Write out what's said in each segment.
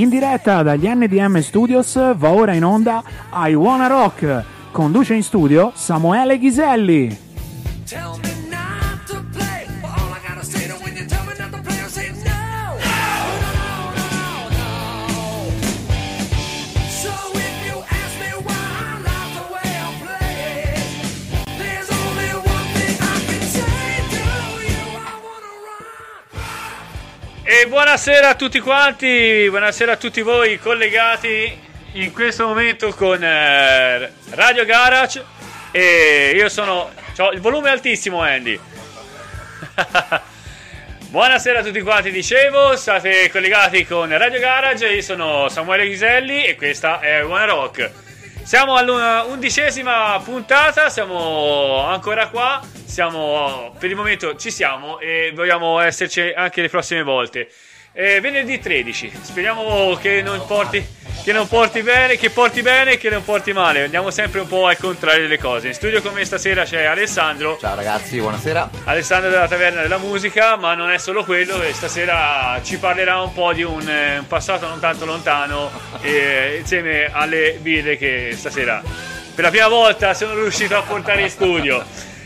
In diretta dagli NDM Studios va ora in onda I Wanna Rock. Conduce in studio Samuele Ghiselli. Buonasera a tutti quanti, buonasera a tutti voi collegati in questo momento con eh, Radio Garage e io sono... Ho il volume altissimo Andy. buonasera a tutti quanti, dicevo, state collegati con Radio Garage, io sono Samuele Ghiselli e questa è One Rock. Siamo all'undicesima puntata, siamo ancora qua siamo, per il momento ci siamo e vogliamo esserci anche le prossime volte. Eh, venerdì 13, speriamo che non porti, che non porti bene, che porti bene e che non porti male. Andiamo sempre un po' al contrario delle cose. In studio con me stasera c'è Alessandro. Ciao ragazzi, buonasera. Alessandro della Taverna della Musica, ma non è solo quello, e stasera ci parlerà un po' di un, eh, un passato non tanto lontano, eh, insieme alle birre che stasera per la prima volta sono riuscito a portare in studio.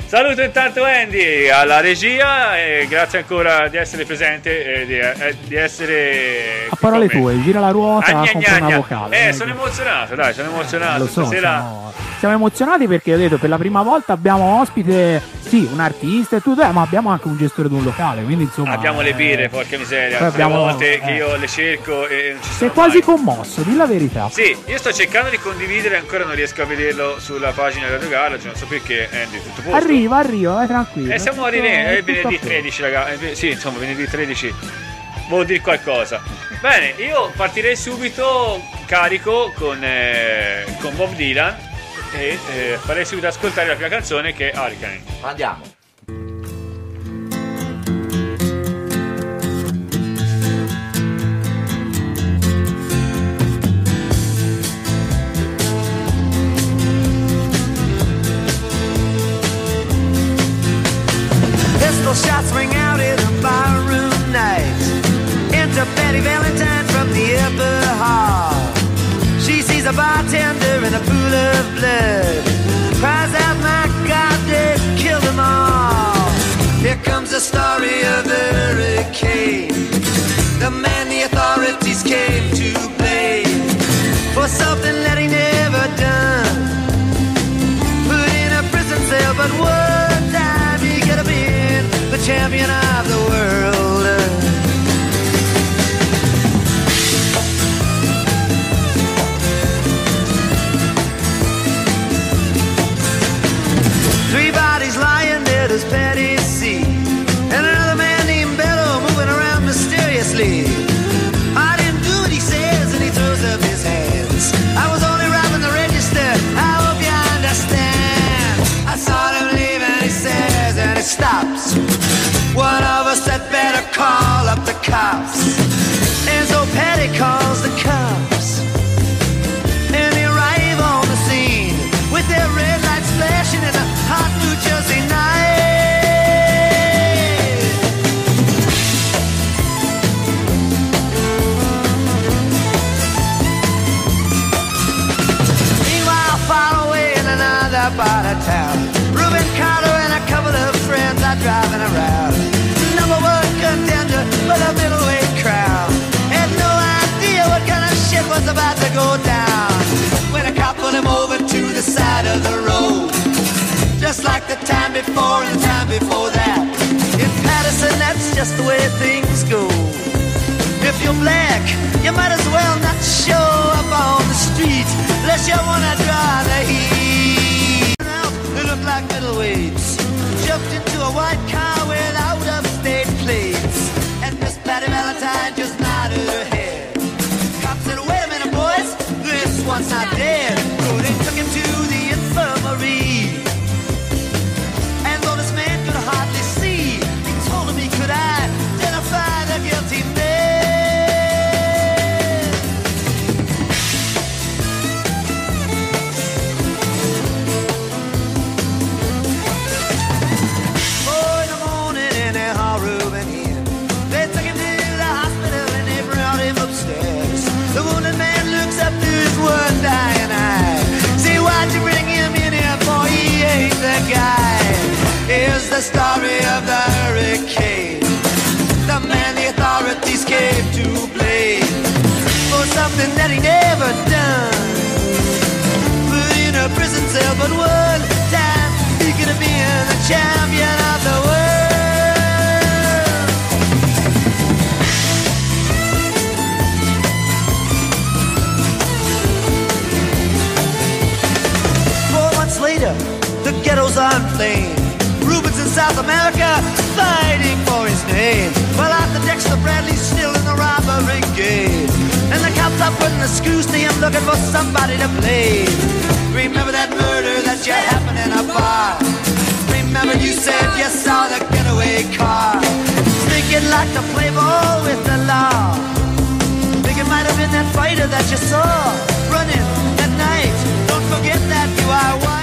Saluto intanto Andy alla regia e grazie ancora di essere presente e di, eh, di essere... A parole tue, gira la ruota, compra una vocale. Eh, sono emozionato, dai, sono emozionato. Lo so, Stasera... siamo, siamo emozionati perché ho detto per la prima volta abbiamo ospite sì, un artista e tutto, eh, ma abbiamo anche un gestore di un locale, quindi insomma... Abbiamo eh, le birre, porca miseria, abbiamo volte eh. che io le cerco e non ci sono Sei quasi mai. commosso, di la verità. Sì, io sto cercando di condividere, ancora non riesco a vederlo sulla pagina Radio Garage, non so perché, Andy, tutto posto. Arriva, arriva, vai tranquillo. E eh, siamo arrivati, è venerdì 13, ragazzi, eh, sì, insomma, venerdì 13 vuol dire qualcosa. Bene, io partirei subito carico con, eh, con Bob Dylan e eh, farei subito ascoltare la prima canzone che è Hurricane. Andiamo. Pool of blood. Cries out, my God, they killed them all. Here comes the story of the hurricane. The man the authorities came to blame for something cops. And so Patty calls the cops. And they arrive on the scene with their red lights flashing in a hot New Jersey night. The time before and the time before that. In Patterson, that's just the way things go. If you're black, you might as well not show up on the street unless you wanna draw the heat looked like middleweights. Jumped into a white car with out of state plates. And Miss Patty Valentine just that he'd ever done. Put in a prison cell, but one time he could have been the champion of the world. later, the ghettos on flame. Rubens in South America fighting for his name. While out the Dexter Bradley's still in the robbery game. The are putting the screws to him looking for somebody to blame. Remember that murder that you happened in a bar. Remember you said you saw the getaway car. Thinking like to play ball with the law. Think it might have been that fighter that you saw running at night. Don't forget that you are.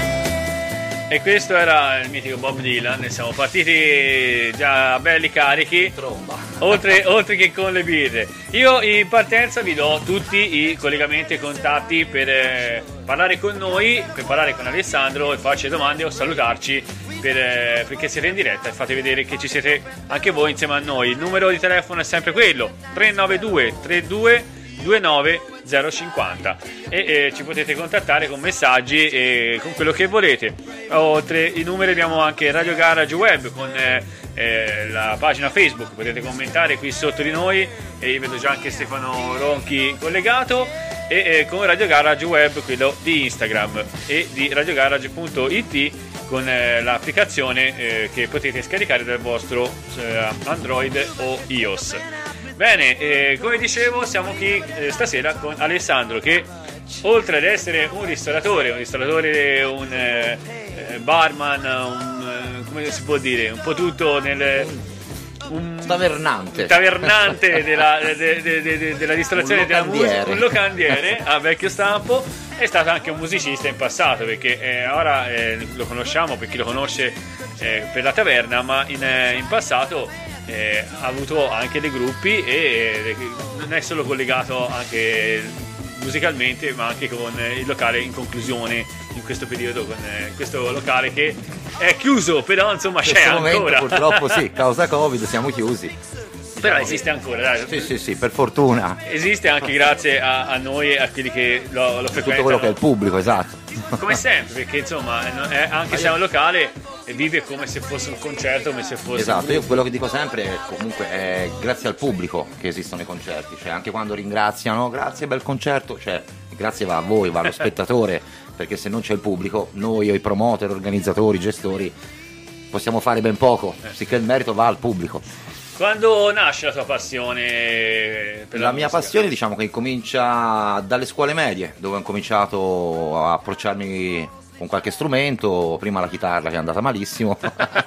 E questo era il mitico Bob Dylan. E siamo partiti già belli carichi. Tromba. Oltre, oltre che con le birre. Io in partenza vi do tutti i collegamenti e contatti per eh, parlare con noi, per parlare con Alessandro e farci domande o salutarci per, eh, perché siete in diretta e fate vedere che ci siete anche voi insieme a noi. Il numero di telefono è sempre quello 392 32 29 050 e eh, ci potete contattare con messaggi e con quello che volete. Oltre i numeri abbiamo anche Radio Garage Web con eh, eh, la pagina Facebook, potete commentare qui sotto di noi. E io vedo già anche Stefano Ronchi collegato. E eh, con Radio Garage Web quello di Instagram. E di radiogarage.it con eh, l'applicazione eh, che potete scaricare dal vostro Android o iOS. Bene, eh, come dicevo, siamo qui eh, stasera con Alessandro che oltre ad essere un ristoratore, un ristoratore, un eh, eh, barman, un, eh, come si può dire, un po' tutto nel... Un Tavernante. tavernante della, de- de- de- de- della ristorazione Un della musica, locandiere. un locandiere a vecchio stampo, è stato anche un musicista in passato perché eh, ora lo conosciamo per chi lo conosce per la taverna, ma in, in passato eh, ha avuto anche dei gruppi e eh, non è solo collegato anche musicalmente ma anche con il locale in conclusione in questo periodo con eh, questo locale che è chiuso però insomma In c'è momento ancora purtroppo sì, causa Covid siamo chiusi. però esiste ancora dai. Sì, sì, sì, per fortuna. esiste anche grazie a, a noi e a quelli che lo, lo Tutto frequentano quello che è il pubblico, esatto. Come sempre perché insomma è- anche se è un locale vive come se fosse un concerto come se fosse Esatto, io quello che dico sempre è comunque è grazie al pubblico che esistono i concerti, cioè anche quando ringraziano, grazie bel concerto, cioè grazie va a voi, va allo spettatore, perché se non c'è il pubblico, noi o i promoter, organizzatori, gestori, possiamo fare ben poco, sicché il merito va al pubblico. Quando nasce la tua passione per la, La mia passione diciamo che comincia dalle scuole medie, dove ho cominciato a approcciarmi con qualche strumento, prima la chitarra che è andata malissimo,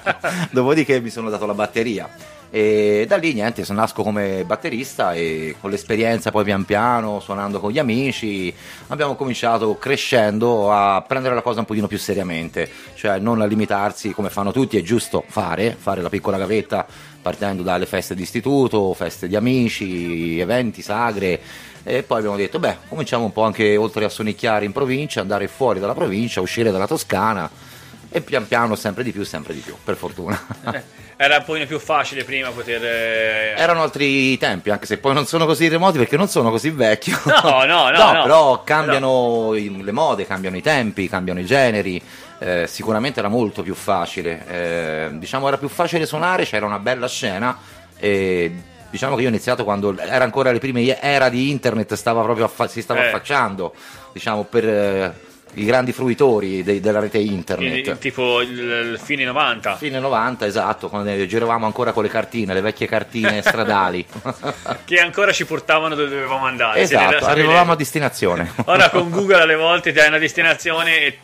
dopodiché mi sono dato la batteria. E da lì niente, nasco come batterista e con l'esperienza poi pian piano, suonando con gli amici, abbiamo cominciato crescendo a prendere la cosa un pochino più seriamente, cioè non a limitarsi come fanno tutti, è giusto fare, fare la piccola gavetta partendo dalle feste di istituto, feste di amici, eventi, sagre e poi abbiamo detto beh cominciamo un po' anche oltre a sonicchiare in provincia, andare fuori dalla provincia, uscire dalla Toscana e pian piano sempre di più, sempre di più, per fortuna. Eh, era un po' più facile prima poter eh, Erano altri tempi, anche se poi non sono così remoti perché non sono così vecchio. No, no, no, no. però cambiano i- le mode, cambiano i tempi, cambiano i generi. eh, sicuramente era molto più facile. eh, diciamo era più facile suonare, c'era una bella scena. E diciamo che io ho iniziato quando era ancora le prime era di internet, stava proprio affa- si stava Eh. affacciando, diciamo, per eh, i grandi fruitori dei- della rete internet. il- tipo il, il fine 90 Fine 90, esatto, quando giravamo ancora con le cartine, le vecchie cartine stradali. che ancora ci portavano dove dovevamo andare esatto, arrivavamo a destinazione. Ora con Google alle volte ti dai una destinazione e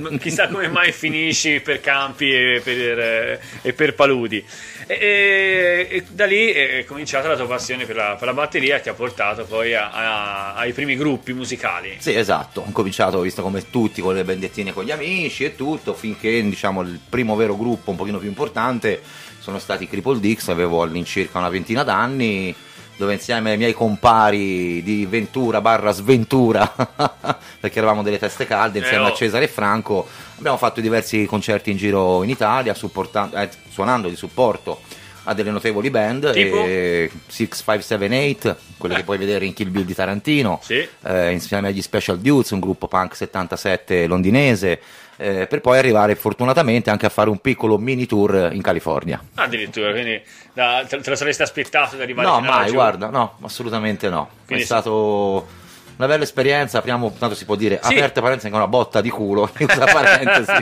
chissà come mai finisci per campi e per, eh, e per paludi. E, e- e da lì è cominciata la tua passione per la, per la batteria e ti ha portato poi a- a- ai primi gruppi musicali. Sì, esatto, ho cominciato, visto come tutti, con le bendettine con gli amici e tutto, finché diciamo il primo vero gruppo un pochino più importante sono stati i Cripple Dix, avevo all'incirca una ventina d'anni, dove insieme ai miei compari di Ventura barra Sventura, perché eravamo delle teste calde, insieme Eh, oh. a Cesare e Franco, abbiamo fatto diversi concerti in giro in Italia, eh, suonando di supporto a delle notevoli band, Tipo? e 6578, quelle che puoi vedere in Kill Bill di Tarantino, Sì. eh, insieme agli Special Dudes, un gruppo punk 77 londinese, eh, per poi arrivare fortunatamente anche a fare un piccolo mini tour in California. Addirittura, quindi da- te, te lo saresti aspettato di arrivare No, fino a mai, laggiù? guarda, no, assolutamente no. Quindi è stato una bella esperienza, apriamo, tanto si può dire, Sì. aperte parentesi, anche una botta di culo, chiusa parentesi.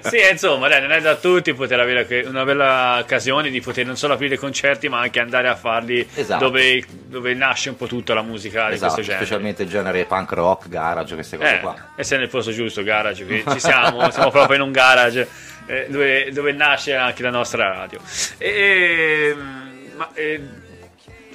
sì, insomma, dai, non è da tutti poter avere una bella occasione di poter non solo aprire concerti, ma anche andare a farli Esatto. dove, dove nasce un po' tutta la musica di esatto, questo genere. specialmente il genere punk rock, garage, queste cose Eh, qua. e sei nel posto giusto, garage, qui ci siamo, siamo proprio in un garage eh, dove, dove nasce anche la nostra radio. E, ma, eh,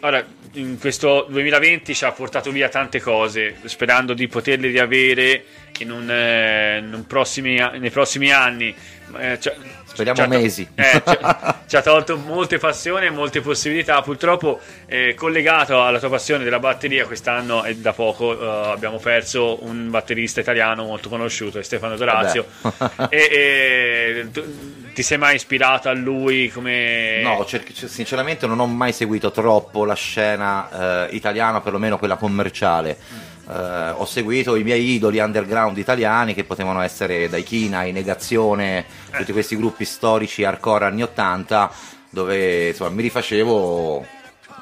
ora, in questo 2020 ci ha portato via tante cose, sperando di poterle riavere in un, eh, in un prossimi, nei prossimi anni. Eh, ci ha- Speriamo mesi. eh, ci, ha tolto molte passioni e molte possibilità. Purtroppo, eh, collegato alla tua passione della batteria, quest'anno e da poco eh, abbiamo perso un batterista italiano molto conosciuto, Stefano Dorazio. e, e ti sei mai ispirato a lui come. No, cer- cioè, sinceramente non ho mai seguito troppo la scena eh, italiana, perlomeno quella commerciale. Eh, ho seguito i miei idoli underground italiani che potevano essere Daikina, I Negazione, tutti questi gruppi storici hardcore anni 80 dove insomma, mi rifacevo,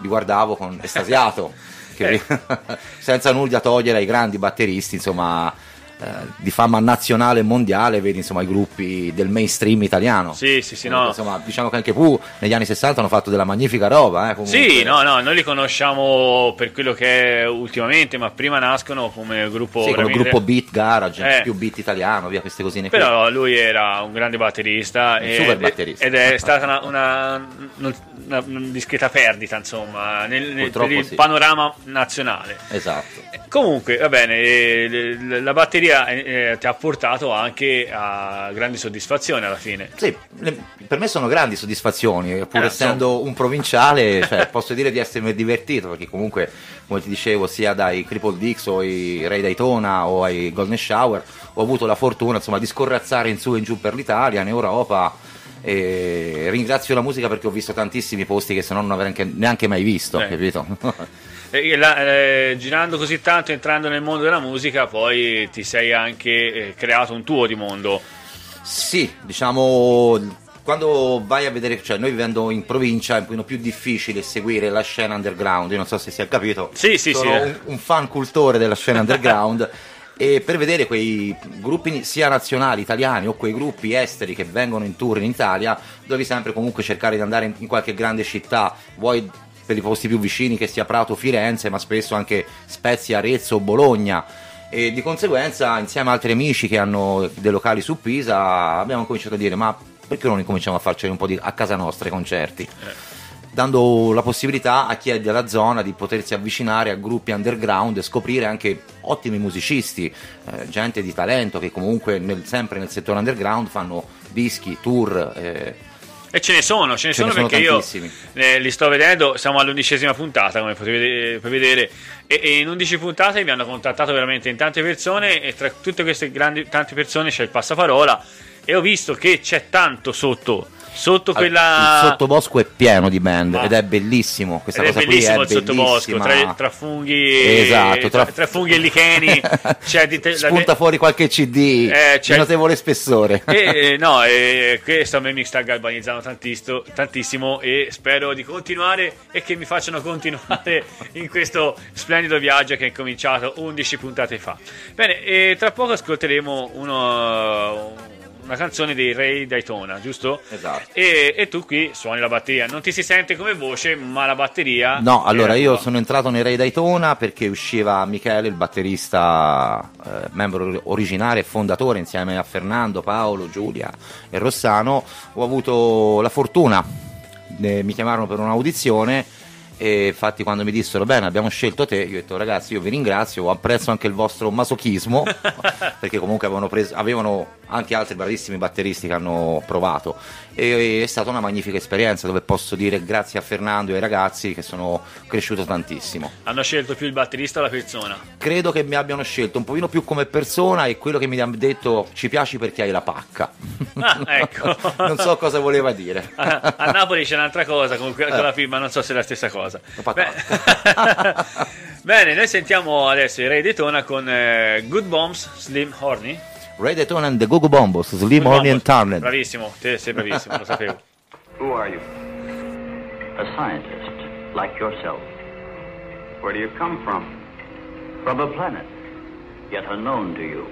li guardavo con estasiato, che- senza nulla togliere ai grandi batteristi, insomma, eh, di fama nazionale e mondiale, vedi insomma i gruppi del mainstream italiano. Sì, sì, sì, Comunque, no. Insomma, diciamo che anche Pooh negli anni 60 hanno fatto della magnifica roba. Eh, comunque. Sì, no, no, noi li conosciamo per quello che è ultimamente, ma prima nascono come gruppo. Sì, come gruppo beat garage, Eh. più beat italiano, via queste cosine qui. Però lui era un grande batterista, Un ed, super batterista. ed è stata una, una- una- una discreta perdita, insomma, nel, nel- per il sì. panorama nazionale. Esatto. Comunque, va bene, eh, la batteria eh, ti ha portato anche a grandi soddisfazioni alla fine. Sì, le- per me sono grandi soddisfazioni, pur Eh, essendo un provinciale, cioè, posso dire di essermi divertito, perché comunque, come ti dicevo, sia dai Cripple Dix o ai Ray Daytona o ai Golden Shower, ho avuto la fortuna insomma, di scorrazzare in su e in giù per l'Italia, in Europa. E ringrazio la musica perché ho visto tantissimi posti che se no non avrei neanche, neanche mai visto, Eh. capito? E la- eh, girando così tanto, entrando nel mondo della musica, poi ti sei anche eh, creato un tuo di mondo. Sì, diciamo, quando vai a vedere, cioè noi vivendo in provincia è un pochino più difficile seguire la scena underground, io non so se si è capito, Sì, sì, sono sì. un, un fan cultore della scena underground e per vedere quei gruppi sia nazionali, italiani o quei gruppi esteri che vengono in tour in Italia, devi sempre comunque cercare di andare in, in qualche grande città, vuoi per i posti più vicini che sia Prato, Firenze, ma spesso anche Spezia, Arezzo, Bologna. E di conseguenza insieme a altri amici che hanno dei locali su Pisa abbiamo cominciato a dire ma perché non incominciamo a farcene un po' di, a casa nostra i concerti? Dando la possibilità a chi è della zona di potersi avvicinare a gruppi underground e scoprire anche ottimi musicisti eh, gente di talento che comunque nel- sempre nel settore underground fanno dischi, tour eh, E ce ne sono, ce ne Ce sono sono perché tantissimi. io eh, li sto vedendo, siamo all'undicesima puntata come potete vedere e, e in 11 puntate mi hanno contattato veramente in tante persone e tra tutte queste grandi tante persone c'è il passaparola e ho visto che c'è tanto sotto, sotto quella... il sottobosco è pieno di band Ah. ed è bellissimo questa Ed è cosa bellissimo qui il è sottobosco, bellissima. tra, tra funghi Esatto, tra- tra funghi e licheni di te- la- spunta fuori qualche CD Eh, c'è- di notevole spessore E, eh, no, e questo a me mi sta galvanizzando tantisto- tantissimo e spero di continuare e che mi facciano continuare in questo splendido viaggio che è cominciato 11 puntate fa. Bene, e tra poco ascolteremo uno- una canzone dei Ray Daytona, giusto? Esatto. E, e tu qui suoni la batteria, non ti si sente come voce, ma la batteria... No, allora io tua. sono entrato nei Ray Daytona perché usciva Michele, il batterista, eh, membro originario e fondatore insieme a Fernando, Paolo, Giulia e Rossano. Ho avuto la fortuna, eh, mi chiamarono per un'audizione e infatti quando mi dissero bene abbiamo scelto te, io ho detto ragazzi io vi ringrazio, apprezzo anche il vostro masochismo perché comunque avevano, preso, avevano anche altri bravissimi batteristi che hanno provato e è stata una magnifica esperienza dove posso dire grazie a Fernando e ai ragazzi che sono cresciuto tantissimo. Hanno scelto più il batterista o la persona? Credo che mi abbiano scelto un pochino più come persona e quello che mi hanno detto ci piaci perché hai la pacca. Ah, ecco. non so cosa voleva dire. a, a Napoli c'è un'altra cosa con, con la firma, non so se è la stessa cosa. patata. Bene, noi sentiamo adesso i Ray Daytona con eh, Good Bombs Slim Horny. Ray Daytona and the Gogo Bombos, Slim Horny and Tarned. Bravissimo, te sei bravissimo, lo sapevo. Who are you? A scientist, like yourself. Where do you come from? From a planet, yet unknown to you.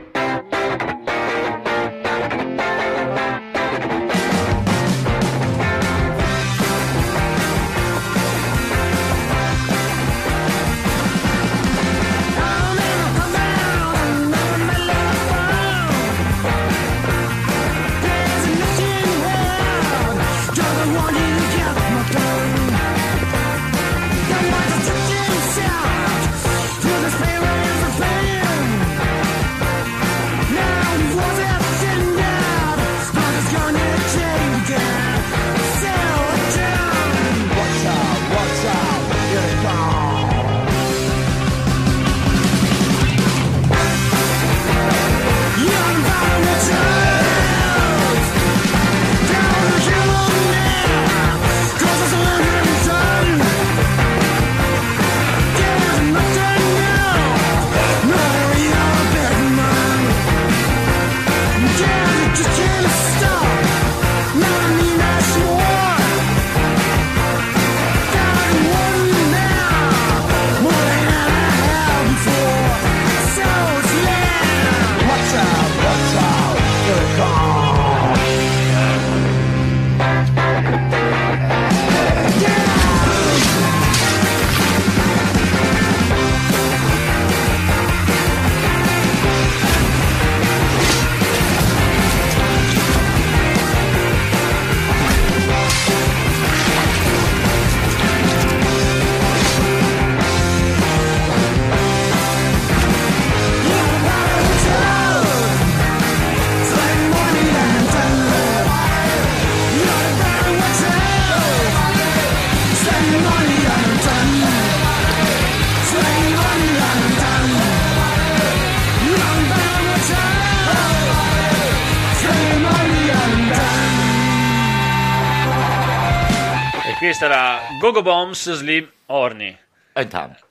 Gogo Bombs Slim Horny. E tanto.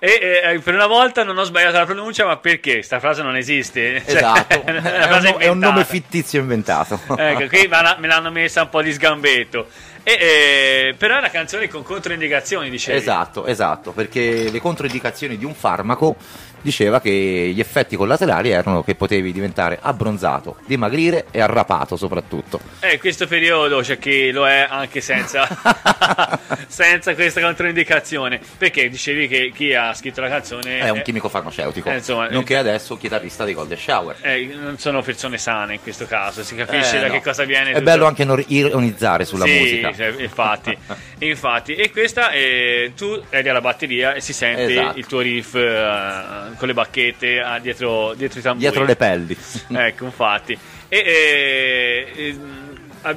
e eh, per una volta non ho sbagliato la pronuncia, ma perché? Sta frase non esiste. Cioè, Esatto, è, un, è un nome fittizio inventato. Ecco, qui me l'hanno messa un po' di sgambetto. E, eh, però è una canzone con controindicazioni, dicevi. Esatto, esatto, perché le controindicazioni di un farmaco diceva che gli effetti collaterali erano che potevi diventare abbronzato, dimagrire e arrapato soprattutto. Eh, in questo periodo c'è chi lo è anche senza, senza questa controindicazione. Perché dicevi che chi ha scritto la canzone È un chimico farmaceutico, eh, insomma, nonché adesso chitarrista di Golden Shower. eh, non sono persone sane in questo caso, si capisce Eh, da no. che cosa viene. È tutto. bello anche non ironizzare sulla Sì, musica. cioè, infatti, infatti. E questa eh, tu eri alla batteria e si sente Esatto. il tuo riff eh, con le bacchette ah, dietro, dietro i tamburi. Dietro le pelli. Ecco, infatti. E, eh, ehm,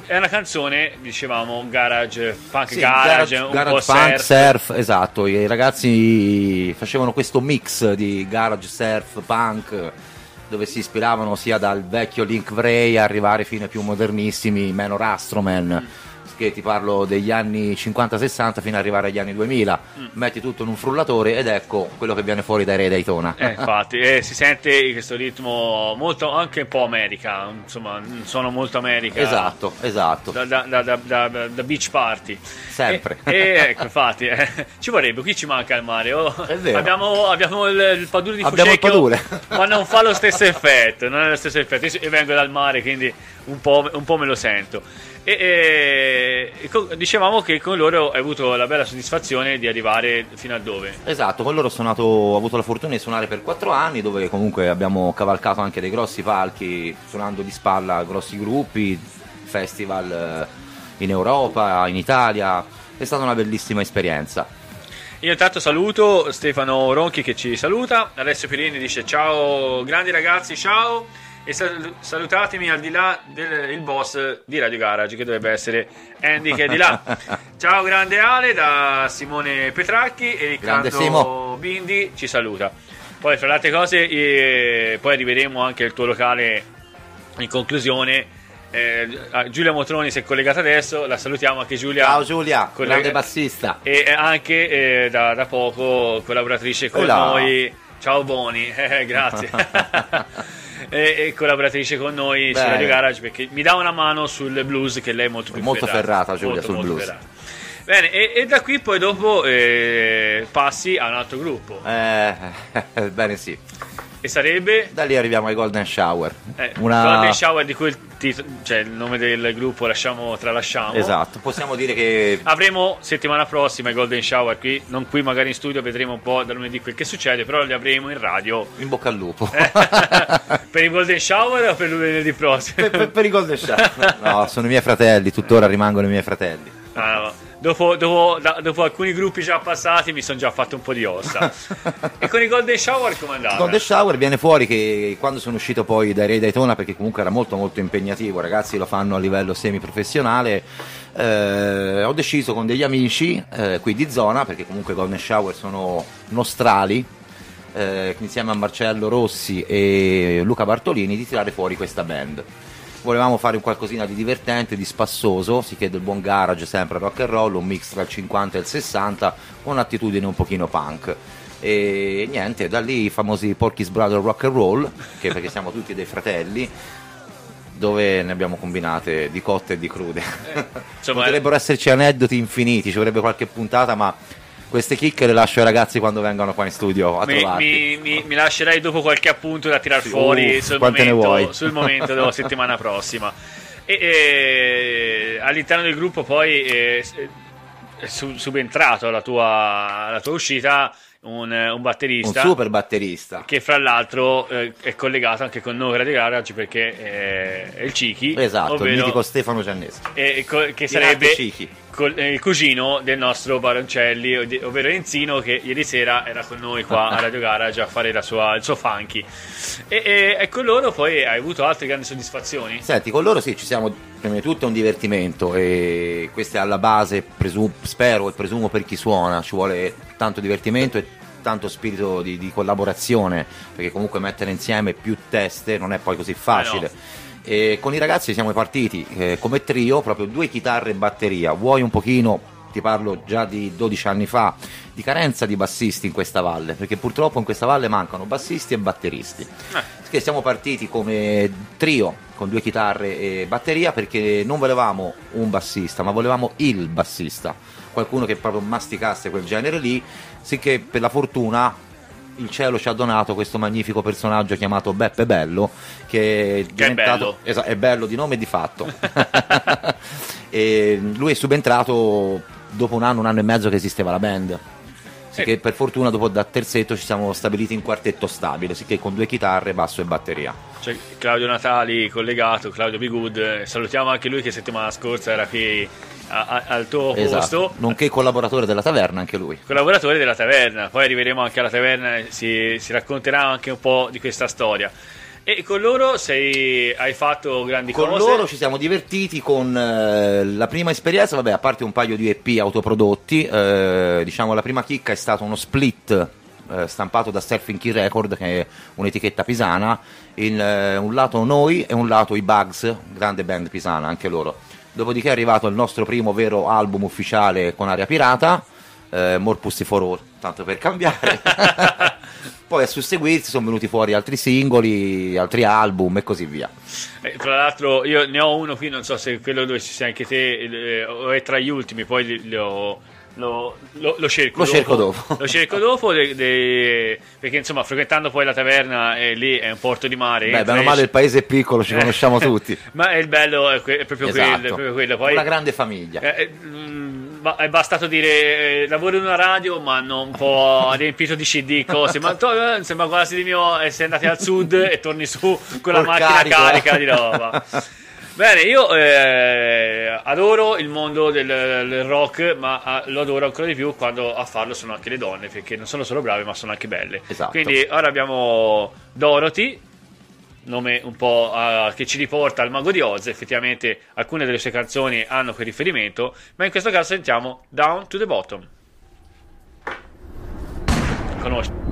è una canzone, dicevamo, garage, punk Sì, garage, un garage po' punk, surf. surf, esatto. I ragazzi facevano questo mix di garage surf punk dove si ispiravano sia dal vecchio Link Vray a arrivare fino ai più modernissimi Menor Astroman. Che ti parlo degli anni 50-60 fino ad arrivare agli anni 2000. Mm. Metti tutto in un frullatore ed ecco quello che viene fuori dai Re Daytona. Eh, infatti, eh, si sente questo ritmo molto, anche un po' America, insomma, un suono molto America. esatto, esatto. Da, da- da- da- beach party Sempre. e, e, ecco infatti eh, ci vorrebbe qui ci manca il mare oh, È vero. abbiamo, abbiamo il, il padule di Abbiamo il Fucecchio ma non fa lo stesso effetto non è lo stesso effetto io vengo dal mare quindi un po', un po' me lo sento e, e- dicevamo che con loro hai avuto la bella soddisfazione di arrivare fino a dove Esatto, con loro ho, suonato, ho avuto la fortuna di suonare per quattro anni, dove comunque abbiamo cavalcato anche dei grossi palchi, suonando di spalla a grossi gruppi, festival eh, in Europa, in Italia. È stata una bellissima esperienza. Io intanto saluto Stefano Ronchi che ci saluta, Alessio Pirini dice ciao grandi ragazzi, ciao e sal- salutatemi al di là del il boss di Radio Garage che dovrebbe essere Andy che è di là. ciao grande Ale da Simone Petracchi e Riccardo Simo. Bindi ci saluta. Poi fra le altre cose eh, poi arriveremo anche al tuo locale in conclusione. Eh, Giulia Motroni si è collegata adesso, la salutiamo anche Giulia. Ciao Giulia, Collega- grande bassista. e anche eh, da, da poco collaboratrice con Là. noi. Ciao Boni, eh, grazie. e, e collaboratrice con noi su Bene. Radio Garage perché mi dà una mano sul blues che lei è molto più Molto ferrata, Giulia, Molto, sul molto blues. ferrata. Bene, e, e da qui poi dopo eh, passi a un altro gruppo Eh, bene sì. E sarebbe Da lì arriviamo ai Golden Shower. eh, Una- Golden Shower di cui il, titolo- cioè, il nome del gruppo lasciamo tralasciamo. Esatto, possiamo dire che Avremo settimana prossima i Golden Shower qui, non qui magari in studio, vedremo un po' da lunedì quel che succede, però li avremo in radio. in bocca al lupo. Eh. per i Golden Shower o per lunedì prossimo? per, per- per i Golden Shower. No, sono i miei fratelli, tuttora rimangono i miei fratelli. Ah, no. Dopo, dopo- da- dopo alcuni gruppi già passati mi sono già fatto un po' di ossa. e con i Golden Shower come andava? Golden Shower viene fuori che quando sono uscito poi dai Re Daytona, perché comunque era molto molto impegnativo, ragazzi lo fanno a livello semiprofessionale, eh, ho deciso con degli amici eh, qui di zona, perché comunque Golden Shower sono nostrali, eh, insieme a Marcello Rossi e Luca Bartolini, di tirare fuori questa band. Volevamo fare un qualcosina di divertente, di spassoso, si chiede il buon garage, sempre rock and roll, un mix tra il 50 e il 60, con un'attitudine un pochino punk. E niente, da lì i famosi Porky's Brother Rock and Roll, che perché siamo tutti dei fratelli, dove ne abbiamo combinate di cotte e di crude. insomma, Potrebbero esserci aneddoti infiniti, ci vorrebbe qualche puntata, ma queste chicche le lascio ai ragazzi quando vengono qua in studio a Mi, trovarti. mi, mi, mi lascerai dopo qualche appunto da tirar Sì, fuori uff, sul, momento, vuoi? sul momento della settimana prossima. E, e, all'interno del gruppo poi eh, è su- subentrato alla tua, alla tua uscita un, un Un batterista super batterista. che fra l'altro eh, è collegato anche con noi Radio Garage perché è, è il Ciki Esatto, il ovvero- mitico Stefano Giannesi. e- co- che sarebbe Ciki. Col- eh, il cugino del nostro Baroncelli, ov- ovvero Enzino, che ieri sera era con noi qua a Radio Garage a fare la sua- il suo funky. E, e, e con loro poi hai avuto altre grandi soddisfazioni? Senti, con loro sì, ci siamo, prima di tutto è un divertimento e questo è alla base, presu- spero e presumo per chi suona, ci vuole tanto divertimento e tanto spirito di, di collaborazione, perché comunque mettere insieme più teste non è poi così facile. E con i ragazzi siamo partiti eh, come trio, proprio due chitarre e batteria, vuoi un pochino, ti parlo già di 12 anni fa, di carenza di bassisti in questa valle, perché purtroppo in questa valle mancano bassisti e batteristi. Che siamo partiti come trio con due chitarre e batteria perché non volevamo un bassista, ma volevamo il bassista, qualcuno che proprio masticasse quel genere lì, sicché per la fortuna il cielo ci ha donato questo magnifico personaggio chiamato Beppe Bello che è diventato bello. Esa- è bello di nome e di fatto. e lui è subentrato dopo un anno, un anno e mezzo che esisteva la band. Sicché per fortuna dopo da terzetto ci siamo stabiliti in quartetto stabile, sicché con due chitarre, basso e batteria. C'è Claudio Natali collegato, Claudio eh, Salutiamo anche lui che settimana scorsa era qui a- a- al tuo Esatto. posto. Nonché collaboratore della taverna anche lui. collaboratore della taverna. Poi arriveremo anche alla taverna si, si racconterà anche un po' di questa storia. E con loro sei, hai fatto grandi Con cose. loro ci siamo divertiti con eh, la prima esperienza, vabbè, a parte un paio di EP autoprodotti, eh, diciamo la prima chicca è stato uno split eh, stampato da Surfing Key Record, che è un'etichetta pisana, in eh, un lato noi e un lato i Bugs, grande band pisana anche loro. Dopodiché è arrivato il nostro primo vero album ufficiale con Aria Pirata, eh, More Pussy for All, tanto per cambiare. Poi a susseguirsi sono venuti fuori altri singoli, altri album e così via. Eh, tra l'altro, io ne ho uno qui, non so se quello dove ci sei anche te, eh, o è tra gli ultimi, poi ho- lo, lo- lo cerco Lo dopo. cerco dopo. Lo cerco dopo, de- de- perché insomma, frequentando poi la taverna, eh, lì è un porto di mare. Beh, entra, bene o male il paese è piccolo, ci conosciamo tutti. Ma è il bello è, que- è proprio quello, è Esatto. proprio quello. Poi, Una grande famiglia. Eh, eh, mm, è bastato dire eh, lavoro in una radio ma un po' riempito di CD cose ma to- eh, sembra quasi di mio eh, sei andati al sud e torni su con la macchina carico. carica di roba bene io eh, adoro il mondo del, del rock ma ah, lo adoro ancora di più quando a farlo sono anche le donne perché non sono solo brave ma sono anche belle Esatto. quindi ora abbiamo Dorothy nome un po' ah, che ci riporta al Mago di Oz. Effettivamente alcune delle sue canzoni hanno quel riferimento, ma in questo caso sentiamo Down to the Bottom. Conosci?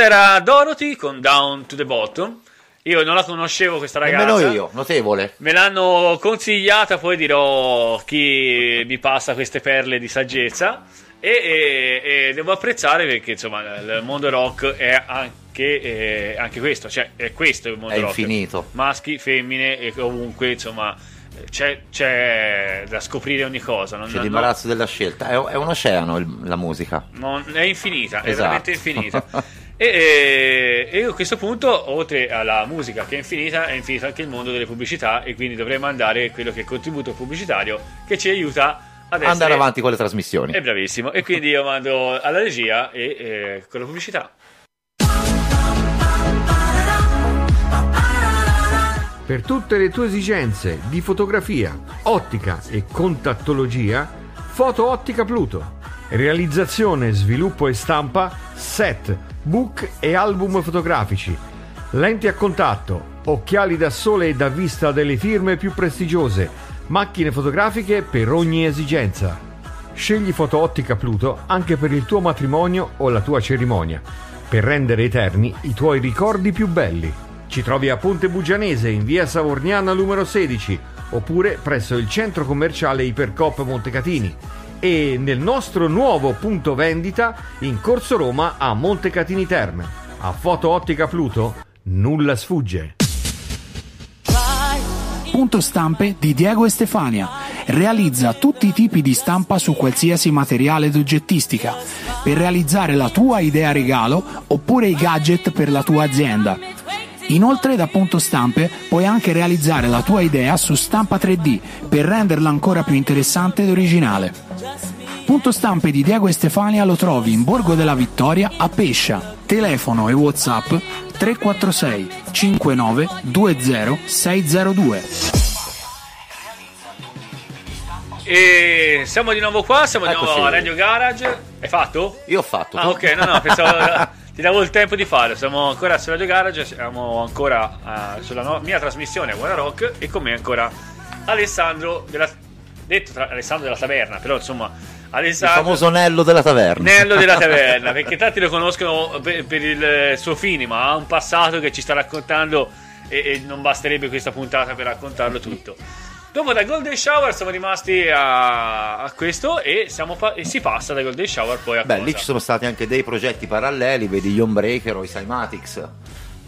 Questa era Dorothy con Down to the Bottom. Io non la conoscevo questa ragazza. Nemmeno io, notevole. Me l'hanno consigliata, poi dirò chi mi passa queste perle di saggezza. E, e- e devo apprezzare perché insomma il mondo rock è anche, eh, anche questo, cioè è questo il mondo È rock. infinito. Maschi, femmine e ovunque insomma c'è, c'è da scoprire ogni cosa. Non, C'è non- l'imbarazzo della scelta. È, è un oceano il- la musica. non- è infinita, è Esatto. veramente infinita. E, e- e a questo punto, oltre alla musica che è infinita, è infinito anche il mondo delle pubblicità e quindi dovremmo andare quello che è il contributo pubblicitario che ci aiuta ad essere... Andare avanti con le trasmissioni. È bravissimo. E quindi io mando alla regia e eh, con la pubblicità. Per tutte le tue esigenze di fotografia, ottica e contattologia, Foto Ottica Pluto. Realizzazione, sviluppo e stampa, set, book e album fotografici. Lenti a contatto, occhiali da sole e da vista delle firme più prestigiose, macchine fotografiche per ogni esigenza. Scegli Foto Ottica Pluto anche per il tuo matrimonio o la tua cerimonia, per rendere eterni i tuoi ricordi più belli. Ci trovi a Ponte Bugianese in via Savorniana numero 16 oppure presso il centro commerciale Ipercop Montecatini e nel nostro nuovo punto vendita in Corso Roma a Montecatini Terme. A Foto Ottica Pluto nulla sfugge. Punto stampe di Diego e Stefania. Realizza tutti i tipi di stampa su qualsiasi materiale d'oggettistica per realizzare la tua idea regalo oppure i gadget per la tua azienda. Inoltre da Punto Stampe puoi anche realizzare la tua idea su stampa 3D per renderla ancora più interessante ed originale. Punto Stampe di Diego e Stefania lo trovi in Borgo della Vittoria a Pescia. Telefono e WhatsApp 346 59 20 602. E siamo di nuovo qua, siamo di Eccoci. nuovo a Radio Garage. Hai fatto? Io ho fatto. Ah, ok, no, no, pensavo. Ti davo il tempo di farlo. Siamo ancora su Radio Garage, siamo ancora eh, sulla no- mia trasmissione Buona Rock e con me ancora Alessandro della. Detto tra- Alessandro della Taverna, però insomma. Il Alessandro. famoso Nello della taverna. Nello della taverna, perché tanti lo conoscono per, per il suo fine, ma ha un passato che ci sta raccontando e, e non basterebbe questa puntata per raccontarlo tutto. Dopo da Golden Shower siamo rimasti a, a questo e, pa- e si passa da Golden Shower poi a Beh, cosa? lì ci sono stati anche dei progetti paralleli, vedi gli Homebreaker o i Cymatics.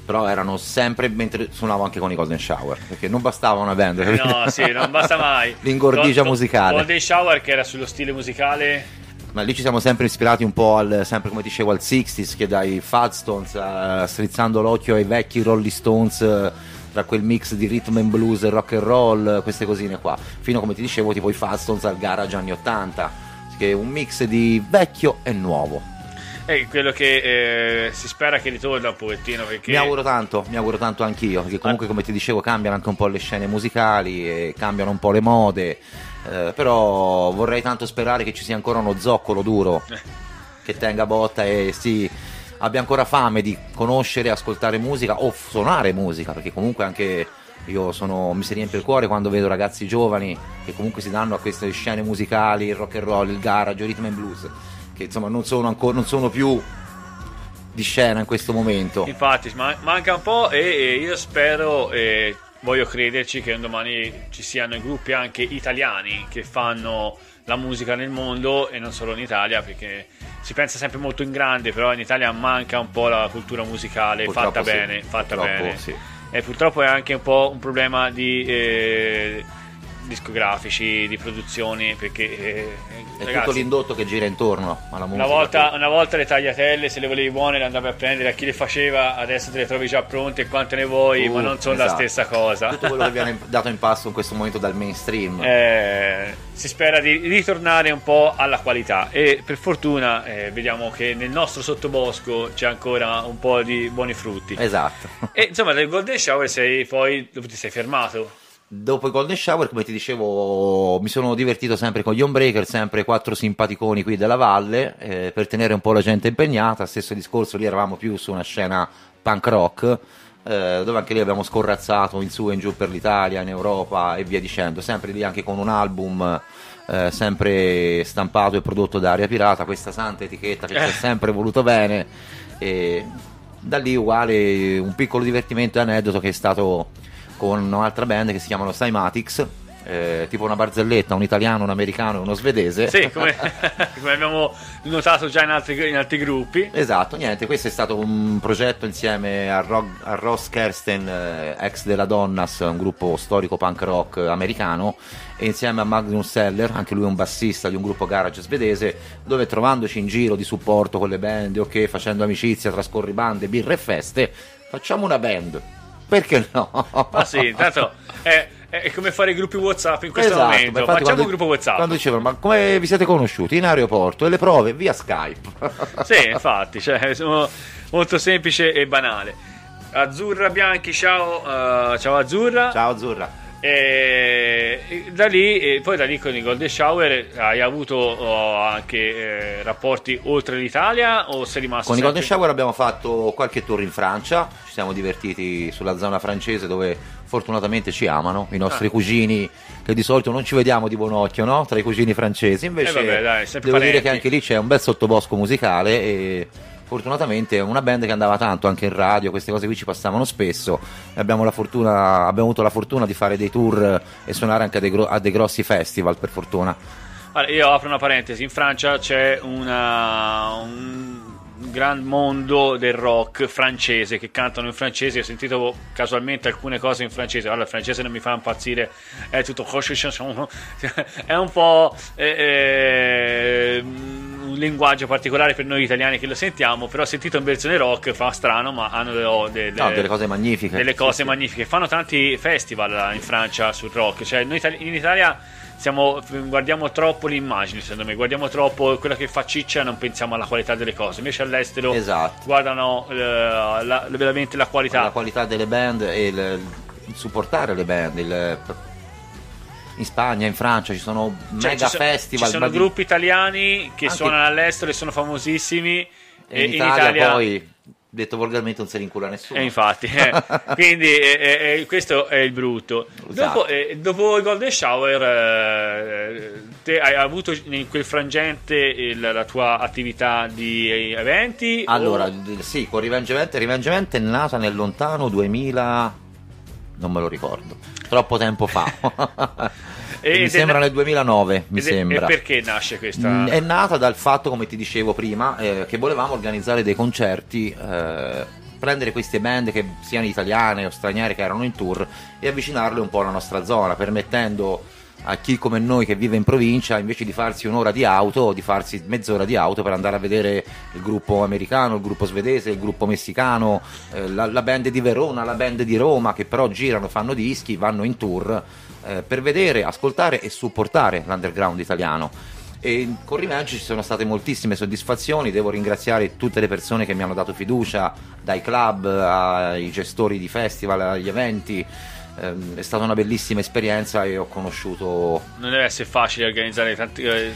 Però erano sempre mentre suonavo anche con i Golden Shower. Perché non bastava una band. Eh No, sì, non basta mai. L'ingordigia Go- musicale. Golden Shower che era sullo stile musicale Ma lì ci siamo sempre ispirati un po' al, sempre come dicevo, al 60s, che dai Fadstones, strizzando l'occhio ai vecchi Rolling Stones, tra quel mix di rhythm and blues e rock and roll, eh, queste cosine qua. Fino, come ti dicevo, tipo i Fadstones al garage anni 80, che è un mix di vecchio e nuovo. è quello che eh, si spera che ritorna un pochettino perché Mi auguro tanto, mi auguro tanto anch'io, perché comunque come ti dicevo cambiano anche un po' le scene musicali, e cambiano un po' le mode, eh, però vorrei tanto sperare che ci sia ancora uno zoccolo duro che tenga botta e sì, abbia ancora fame di conoscere, ascoltare musica o suonare musica, perché comunque anche io sono, mi si riempie il cuore quando vedo ragazzi giovani che comunque si danno a queste scene musicali, il rock and roll, il garage, il rhythm and blues, che insomma non sono, ancora, non sono più di scena in questo momento. Infatti, ma- manca un po' e, io spero e voglio crederci che un domani ci siano gruppi anche italiani che fanno la musica nel mondo e non solo in Italia perché si pensa sempre molto in grande, però in Italia manca un po' la cultura musicale Purtroppo fatta sì, bene, fatta purtroppo bene. sì. E purtroppo è anche un po' un problema di eh, discografici, di produzioni perché eh, È ragazzi, tutto l'indotto che gira intorno alla musica. una volta, una volta le tagliatelle, se le volevi buone, le andavi a prendere a chi le faceva, adesso te le trovi già pronte quante ne vuoi, Uh, ma non sono la esatto. stessa cosa. Tutto quello che viene dato in pasto in questo momento dal mainstream. Eh, si spera di ritornare un po' alla qualità e per fortuna eh, vediamo che nel nostro sottobosco c'è ancora un po' di buoni frutti. Esatto. E insomma, del Golden Shower sei poi ti sei fermato? Dopo i Golden Shower, come ti dicevo, mi sono divertito sempre con gli Homebreaker, sempre quattro simpaticoni qui della valle, eh, per tenere un po' la gente impegnata. Stesso discorso, lì eravamo più su una scena punk rock, eh, dove anche lì abbiamo scorrazzato in su e in giù per l'Italia, in Europa e via dicendo. Sempre lì anche con un album eh, sempre stampato e prodotto da Aria Pirata, questa santa etichetta che ci ha Eh. sempre voluto bene. E da lì uguale un piccolo divertimento e aneddoto che è stato con un'altra band che si chiamano Cymatics, eh, tipo una barzelletta, un italiano, un americano e uno svedese. Sì, come, come abbiamo notato già in altri, in altri gruppi. Esatto, niente, questo è stato un progetto insieme a, Ro- a Ross Kersten, eh, ex della Donnas, un gruppo storico punk rock americano, e insieme a Magnus Seller, anche lui un bassista di un gruppo garage svedese, dove trovandoci in giro di supporto con le band, ok, facendo amicizia tra scorribande, birre e feste, facciamo una band. Perché no? Ma sì, intanto è, è come fare i gruppi WhatsApp in questo Esatto, momento. Facciamo quando- un gruppo WhatsApp. Quando dicevano, ma come vi siete conosciuti? In aeroporto e le prove via Skype. Sì, infatti, cioè, sono molto semplice e banale. Azzurra Bianchi, ciao, eh, ciao Azzurra. Ciao Azzurra. E, e da lì, e poi da lì con i Golden Shower hai avuto oh, anche eh, rapporti oltre l'Italia o sei rimasto Con i Golden Shower abbiamo fatto qualche tour in Francia, ci siamo divertiti sulla zona francese dove fortunatamente ci amano, i nostri Ah. cugini che di solito non ci vediamo di buon occhio, no? Tra i cugini francesi, invece Eh vabbè, dai, sempre devo dire parenti. che anche lì c'è un bel sottobosco musicale e fortunatamente una band che andava tanto anche in radio, queste cose qui ci passavano spesso abbiamo, fortuna, abbiamo avuto la fortuna di fare dei tour e suonare anche a dei, gro- a dei grossi festival per fortuna. Allora, io apro una parentesi, in Francia c'è una, un gran mondo del rock francese che cantano in francese, ho sentito casualmente alcune cose in francese, allora il francese non mi fa impazzire, è tutto è un po' eh, eh, un linguaggio particolare per noi italiani che lo sentiamo, però sentito in versione rock fa strano, ma hanno delle, delle- No, delle cose magnifiche. delle cose sì. magnifiche. Fanno tanti festival in Francia sul rock. Cioè, noi in Italia siamo- guardiamo troppo l'immagine, secondo me, guardiamo troppo quello che fa ciccia e non pensiamo alla qualità delle cose. Invece all'estero Esatto. guardano eh, la- veramente la qualità. la qualità delle band e il, il supportare le band. il- in Spagna, in Francia ci sono Cioè, mega ci, so- festival. ci sono ma di- gruppi italiani che Anche- suonano all'estero e sono famosissimi. e in, Italia, poi, detto volgarmente, non se ne incula nessuno. E infatti, eh, quindi eh, eh, eh, questo è il brutto. Esatto. Dopo, eh, dopo il Golden Shower, eh, te hai avuto in quel frangente il- la tua attività di eh, eventi? Allora, o- sì, con Revenge Event. Revenge Event è nata nel lontano 2000. Non me lo ricordo, troppo tempo fa. Ed mi sembra nel 2009, mi sembra. E perché nasce questa? Mm, È nata dal fatto, come ti dicevo prima, eh, che volevamo organizzare dei concerti, eh, prendere queste band che siano italiane o straniere che erano in tour e avvicinarle un po' alla nostra zona, permettendo a chi come noi che vive in provincia, invece di farsi un'ora di auto, di farsi mezz'ora di auto per andare a vedere il gruppo americano, il gruppo svedese, il gruppo messicano, eh, la, la band di Verona, la band di Roma, che però girano, fanno dischi, vanno in tour eh, per vedere, ascoltare e supportare l'underground italiano. E con Revenge ci sono state moltissime soddisfazioni, devo ringraziare tutte le persone che mi hanno dato fiducia, dai club ai gestori di festival, agli eventi. Ehm, È stata una bellissima esperienza e ho conosciuto Non deve essere facile organizzare tanti. eh,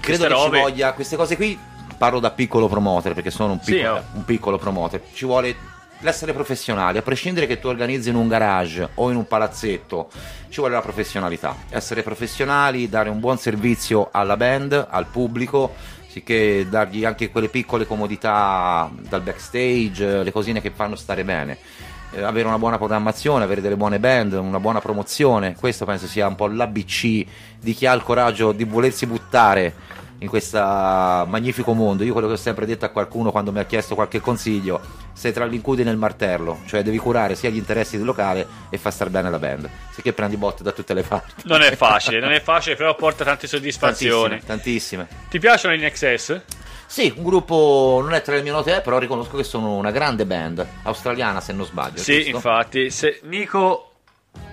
credo che robe. ci voglia queste cose qui parlo da piccolo promoter perché sono un Sì, piccolo, oh. un piccolo promoter ci vuole l'essere professionali a prescindere che tu organizzi in un garage o in un palazzetto ci vuole la professionalità. Essere professionali dare un buon servizio alla band al pubblico sicché dargli anche quelle piccole comodità dal backstage le cosine che fanno stare bene. Eh, avere una buona programmazione, avere delle buone band, una buona promozione, questo penso sia un po' l'ABC di chi ha il coraggio di volersi buttare in questo magnifico mondo. Io quello che ho sempre detto a qualcuno quando mi ha chiesto qualche consiglio, sei tra l'incudine e il martello, cioè devi curare sia gli interessi del locale e far star bene la band, sicché prendi botte da tutte le parti. Non è facile, non è facile, però porta tante soddisfazioni. Tantissime, tantissime. Ti piacciono in XS? Sì, un gruppo non è tra le mie note, però riconosco che sono una grande band, australiana se non sbaglio. Sì, giusto? infatti. Se Nico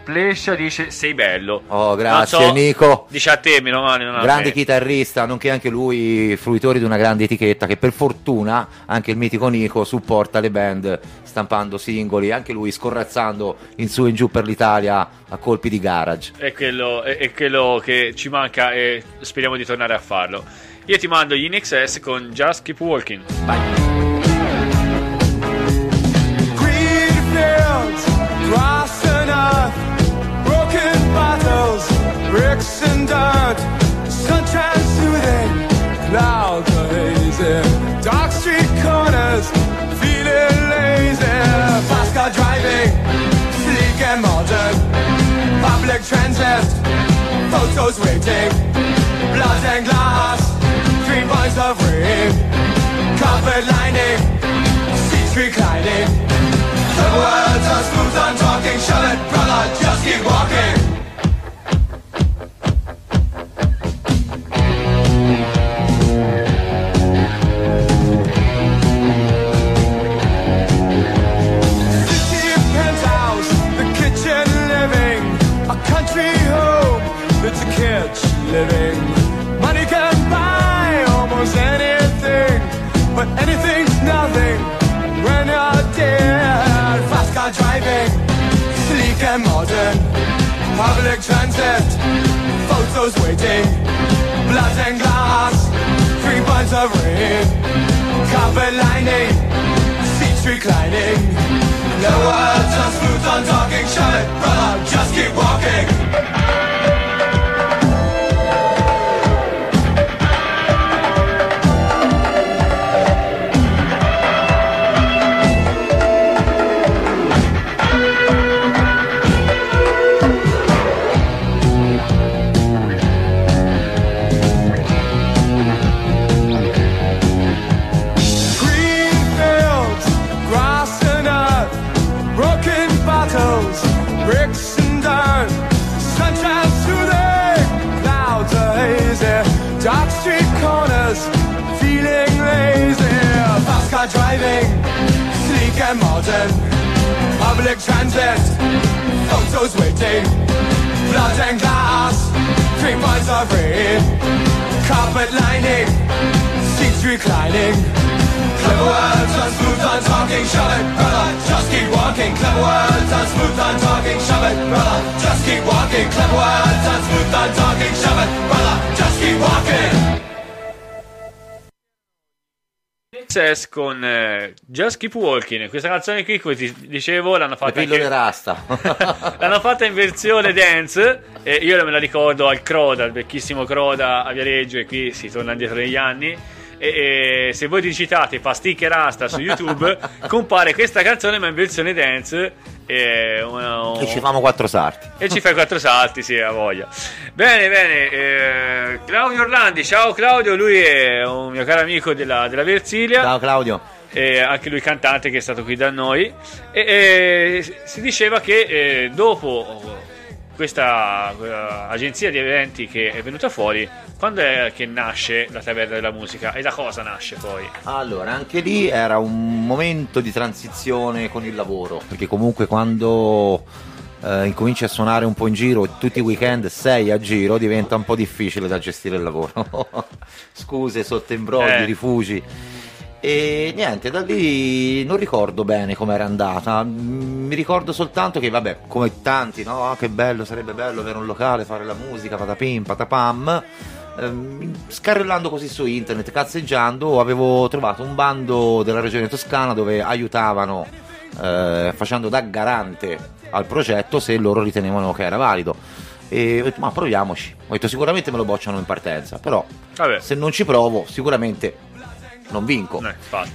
Plescia dice sei bello. Oh, grazie, so- Nico. Dice a te, meno male. Non grande chitarrista, nonché anche lui fruitore di una grande etichetta che per fortuna anche il mitico Nico supporta le band stampando singoli, anche lui scorrazzando in su e in giù per l'Italia a colpi di garage. È quello, è, è quello che ci manca e speriamo di tornare a farlo. Io ti mando gli in XS con Just Keep Walking. Green Dixon dirt, sunshine soothing, clouds are hazy, dark street corners, feeling lazy. Fast car driving, sleek and modern, public transit, photos waiting, blood and glass, three points of rain, carpet lining, seats reclining. The words are smooth, I'm talking, shut it, brother, just keep walking. And modern, public transit, photos waiting, blood and glass, three pints of rain, carpet lining seats reclining. No words are smooth on talking. Shut it, brother. Just keep walking. And glass, three points of rain, carpet lining, seats reclining. Clever words on smooth on talking, shove it, brother, just keep walking. Clever words on smooth on talking, shove it, brother, just keep walking. Clever words on smooth on talking, shove it, brother, just keep walking. Access con eh, Just Keep Walking. Questa canzone qui, come ti dicevo, l'hanno fatta anche... L'hanno fatta in versione dance e io me la ricordo al Croda, al vecchissimo Croda a Viareggio e qui si torna indietro negli anni. E, e se voi digitate Pasticche Rasta su YouTube compare questa canzone ma in versione dance e, una- e ci famo quattro sarti. e ci fai quattro salti, sì, ha voglia. Bene, bene. eh, Claudio Orlandi, ciao Claudio, lui è un mio caro amico della, della Versilia Ciao Claudio. e anche lui cantante che è stato qui da noi e, e si diceva che eh, dopo questa eh, agenzia di eventi che è venuta fuori quando è che nasce la taverna della musica e da cosa nasce poi Allora, anche lì era un momento di transizione con il lavoro, perché comunque quando eh, incominci a suonare un po' in giro tutti i weekend sei a giro diventa un po' difficile da gestire il lavoro. Scuse, sottoimbrogli, Eh. rifugi. E niente, da lì non ricordo bene com'era andata. Mi ricordo soltanto che, vabbè, come tanti, no? Ah, che bello, sarebbe bello avere un locale, fare la musica, patapim, patapam. Ehm, scarrellando così su internet, cazzeggiando, avevo trovato un bando della regione toscana dove aiutavano eh, facendo da garante al progetto se loro ritenevano che era valido. E ho detto, ma proviamoci. Ho detto, sicuramente me lo bocciano in partenza, però vabbè se non ci provo, sicuramente non vinco.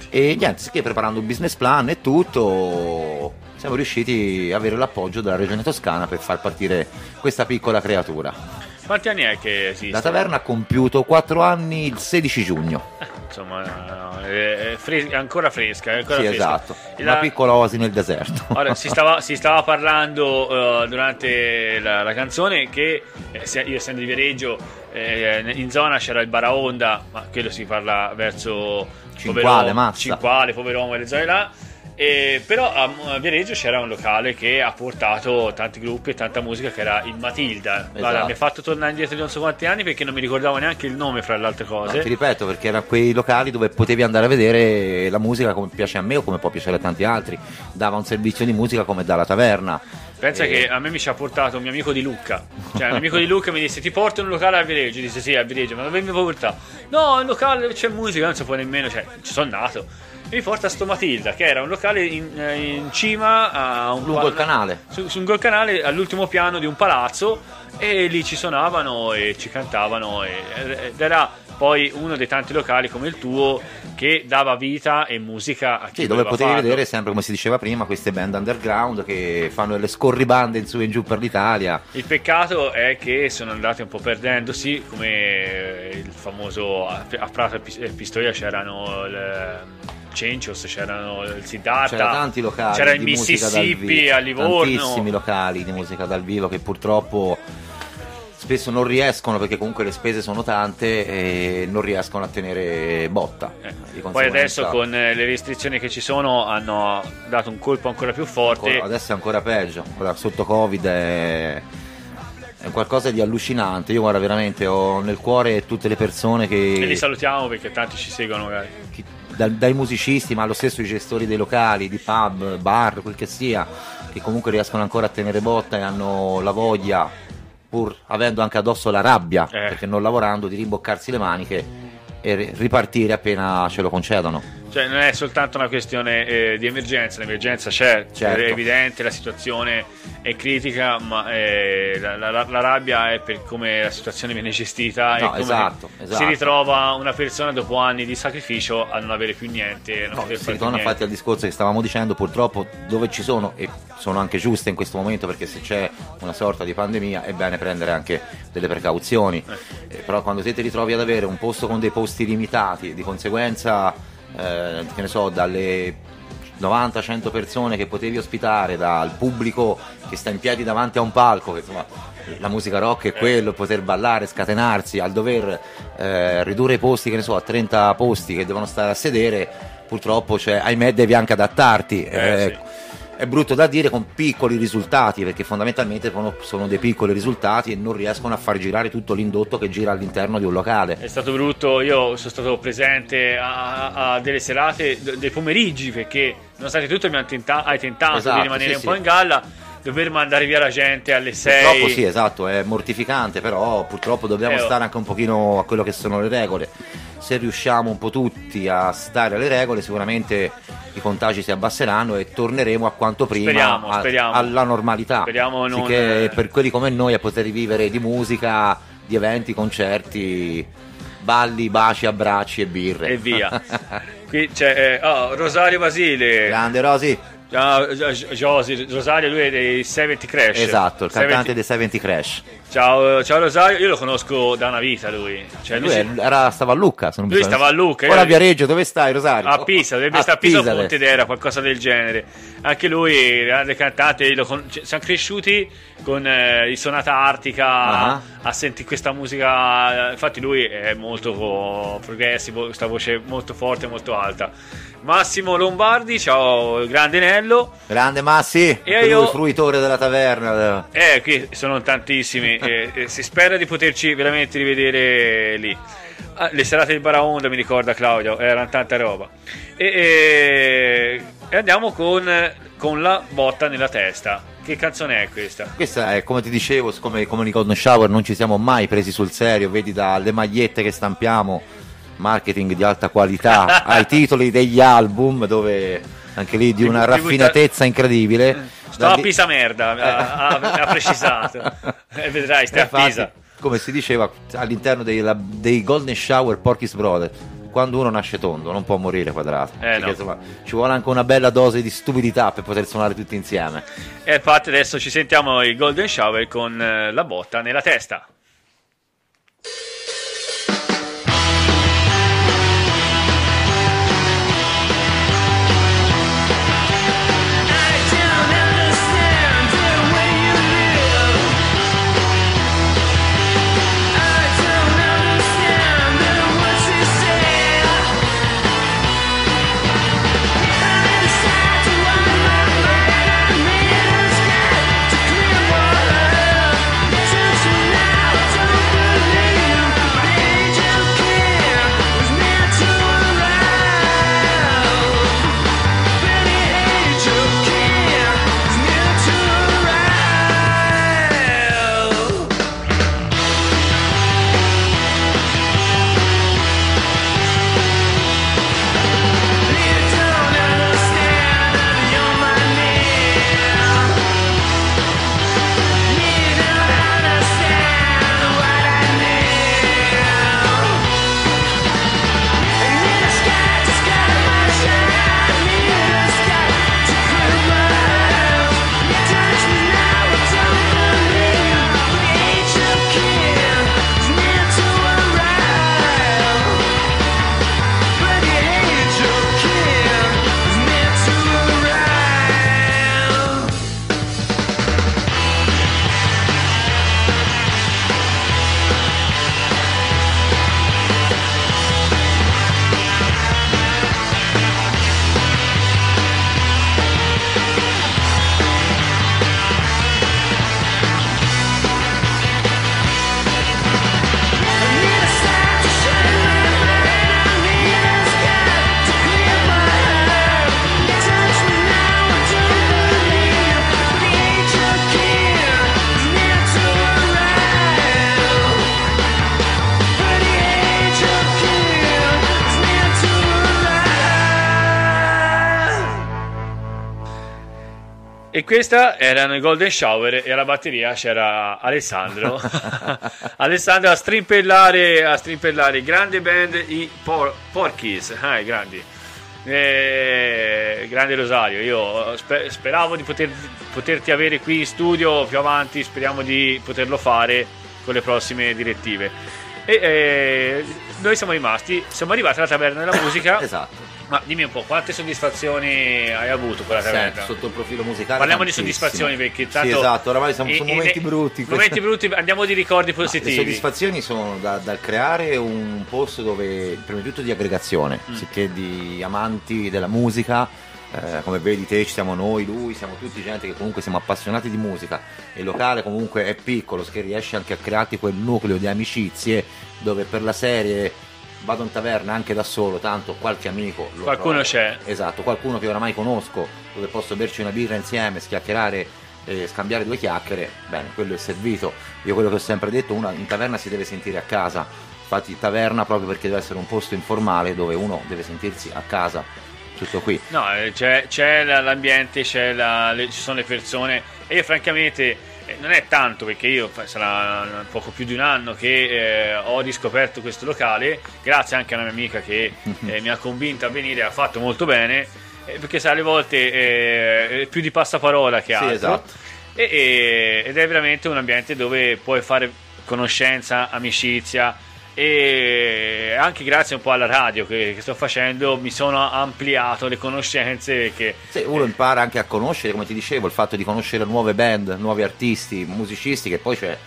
eh, E niente, che preparando un business plan e tutto, siamo riusciti ad avere l'appoggio della regione toscana per far partire questa piccola creatura. quanti anni è che esiste? La taverna ha compiuto 4 anni il 16 giugno. insomma è, è fres- è ancora fresca è ancora Sì, fresca. esatto. E Una la- piccola oasi nel deserto. Ora, si, stava, si stava parlando eh, durante la, la canzone che eh, io essendo di Viareggio eh, in zona c'era il Baraonda, ma quello si parla verso Cinquale, Poveromo. Cinquale, Poveromo e le zone là. E, però a, Viareggio c'era un locale che ha portato tanti gruppi e tanta musica che era il Matilda. Guarda, Esatto. mi ha fatto tornare indietro di non so quanti anni perché non mi ricordavo neanche il nome fra le altre No, cose. ti ripeto, perché erano quei locali dove potevi andare a vedere la musica come piace a me o come può piacere a tanti altri. Dava un servizio di musica come dalla taverna. Pensa E- che a me mi ci ha portato un mio amico di Lucca. Cioè, un amico di Lucca mi disse: Ti porto in un locale a Viareggio. Io disse: Sì, a Viareggio, ma dove mi portare? No, un locale dove c'è musica, non si può nemmeno. Cioè, ci sono nato. E mi porta a sto Matilda, che era un locale in, eh, in cima a un Lungo il canale. Su, lungo il canale, all'ultimo piano di un palazzo. E lì ci suonavano e ci cantavano. e- ed era poi uno dei tanti locali come il tuo che dava vita e musica a chi Sì, dove potevi farlo. vedere sempre come si diceva prima queste band underground che fanno le scorribande in su e in giù per l'Italia. Il peccato è che sono andati un po' perdendosi, come il famoso a Prato e Pis- e Pistoia c'erano il Cencios, c'erano il Siddhartha, C'era tanti locali c'era il Mississippi a Livorno. tantissimi locali di musica dal vivo che purtroppo spesso non riescono perché comunque le spese sono tante e non riescono a tenere botta. Eh, Poi adesso con eh, le restrizioni che ci sono hanno dato un colpo ancora più forte. ancora- adesso è ancora peggio, ora sotto Covid è, è qualcosa di allucinante. Io guarda veramente ho nel cuore tutte le persone che E li salutiamo perché tanti ci seguono magari. da- dai musicisti, ma lo stesso i gestori dei locali, di pub, bar, quel che sia, che comunque riescono ancora a tenere botta e hanno la voglia, pur avendo anche addosso la rabbia, Eh. perché non lavorando, di rimboccarsi le maniche e ri- ripartire appena ce lo concedono. Cioè, non è soltanto una questione eh, di emergenza, l'emergenza c'è, Certo. è evidente, la situazione è critica, ma eh, la, la- la rabbia è per come la situazione viene gestita e No, come esatto, si esatto. ritrova una persona dopo anni di sacrificio a non avere più niente. No, si ritorna infatti al discorso che stavamo dicendo, purtroppo dove ci sono, e sono anche giuste in questo momento perché se c'è una sorta di pandemia è bene prendere anche delle precauzioni, Eh, però quando te ti ritrovi ad avere un posto con dei posti limitati, di conseguenza, eh, che ne so, dalle 90-100 persone che potevi ospitare, dal pubblico che sta in piedi davanti a un palco, che insomma la musica rock è quello, poter ballare, scatenarsi, al dover eh, ridurre i posti, che ne so, a 30 posti che devono stare a sedere, purtroppo, cioè, ahimè, devi anche adattarti. Eh, Eh, È brutto da dire con piccoli risultati, perché fondamentalmente sono, dei piccoli risultati e non riescono a far girare tutto l'indotto che gira all'interno di un locale. È stato brutto, io sono stato presente a, a delle serate, dei pomeriggi, perché nonostante tutto mi tenta- hai tentato Esatto, di rimanere sì, un sì. po' in galla, dover mandare via la gente alle 6. Purtroppo sì, esatto, è mortificante, però purtroppo dobbiamo Eh, oh. stare anche un pochino a quello che sono le regole. Se riusciamo un po' tutti a stare alle regole, sicuramente i contagi si abbasseranno e torneremo a quanto prima Speriamo, a- speriamo. alla normalità. Speriamo non- Sicché per quelli come noi a poter vivere di musica, di eventi, concerti, balli, baci, abbracci e birre. E via. Qui c'è eh, oh, Rosario Basile. Grande Josi, Rosario, lui è dei 70 Crash. esatto, il cantante 70 dei 70 Crash. Ciao, ciao Rosario, io lo conosco da una vita lui. Cioè, lui, Lui si- era- stava a Lucca, se non Lui stava a Lucca, Ora a Viareggio, dove stai Rosario? a Pisa, dovrebbe stare a Pisa o deve- Pontedera, qualcosa del genere. Anche lui, grande cantante, con- siamo cresciuti con eh, il Sonata Artica Ah. a sentire questa musica. Infatti, lui è molto progressivo, questa voce molto forte, molto alta. Massimo Lombardi, ciao, grande Nello. Grande Massi, E io- il fruitore della taverna. Eh, qui sono tantissimi. E, e si spera di poterci veramente rivedere lì. Ah, le serate del Baraonda mi ricorda Claudio, erano tanta roba. E, e- e andiamo con, con la botta nella testa. Che canzone è questa? Questa è come ti dicevo, come, come Golden Shower non ci siamo mai presi sul serio, vedi dalle magliette che stampiamo, marketing di alta qualità, ai titoli degli album dove anche lì di una raffinatezza incredibile. Sto a Da Pisa merda, ha, precisato. E vedrai, stai a Pisa. come si diceva all'interno dei, la- dei Golden Shower Porky's Brothers, quando uno nasce tondo non può morire quadrato. Perché, no. insomma, ci vuole anche una bella dose di stupidità per poter suonare tutti insieme. E infatti adesso ci sentiamo il Golden Shower con eh, la botta nella testa. Questa erano i Golden Shower e alla batteria c'era Alessandro. Alessandro a strimpellare, a strimpellare grande band i Por- Porkies, ah, i grandi. Eh, grande Rosario, io spe- speravo di poter- poterti avere qui in studio più avanti, speriamo di poterlo fare con le prossime direttive. E eh, noi siamo rimasti, siamo arrivati alla taverna della musica. Esatto. Ma dimmi un po', quante soddisfazioni hai avuto con la taverna? Senti, sotto il profilo musicale. Parliamo di tantissime. soddisfazioni perché tanto Sì, esatto, oramai siamo su i- momenti i- brutti. Momenti brutti, andiamo di ricordi No, Le positivi. soddisfazioni sono da- dal creare un posto dove, prima di tutto, di aggregazione, Mm. sicché di amanti della musica. eh, come vedi te ci siamo noi, lui, siamo tutti gente che comunque siamo appassionati di musica e il locale comunque è piccolo, che riesce anche a crearti quel nucleo di amicizie dove per la serie vado in taverna anche da solo, tanto qualche amico lo Qualcuno trovo. c'è. Esatto, qualcuno che oramai conosco, dove posso berci una birra insieme, schiacchierare e scambiare due chiacchiere, bene, quello è servito. Io quello che ho sempre detto, uno in taverna si deve sentire a casa. Infatti taverna proprio perché deve essere un posto informale dove uno deve sentirsi a casa. Tutto qui. No, eh, c'è, c'è la- l'ambiente, c'è la- le- ci sono le persone e io francamente non è tanto perché io sarà poco più di un anno che eh, ho riscoperto questo locale, grazie anche a una mia amica che eh, mi ha convinto a venire, ha fatto molto bene, eh, perché sai, alle volte eh, è più di passaparola che Sì, altro. esatto. E- e- ed è veramente un ambiente dove puoi fare conoscenza, amicizia e anche grazie un po' alla radio che, che sto facendo mi sono ampliato le conoscenze che Sì, uno impara anche a conoscere, come ti dicevo, il fatto di conoscere nuove band, nuovi artisti, musicisti, che poi c'è.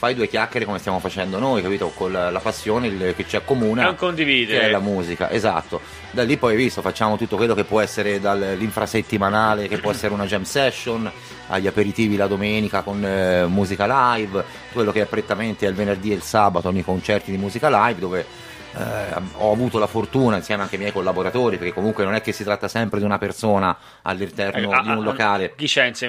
Fai due chiacchiere come stiamo facendo noi, capito? Con la, la passione il- che ci accomuna. Un condividere. Che è la musica, esatto. Da lì poi hai visto, facciamo tutto quello che può essere dall'infrasettimanale, che può essere una jam session, agli aperitivi la domenica con eh, musica live, quello che è prettamente il venerdì e il sabato, ogni concerti di musica live, dove eh, ho avuto la fortuna insieme anche ai miei collaboratori, perché comunque non è che si tratta sempre di una persona all'interno Ah, di ah, un locale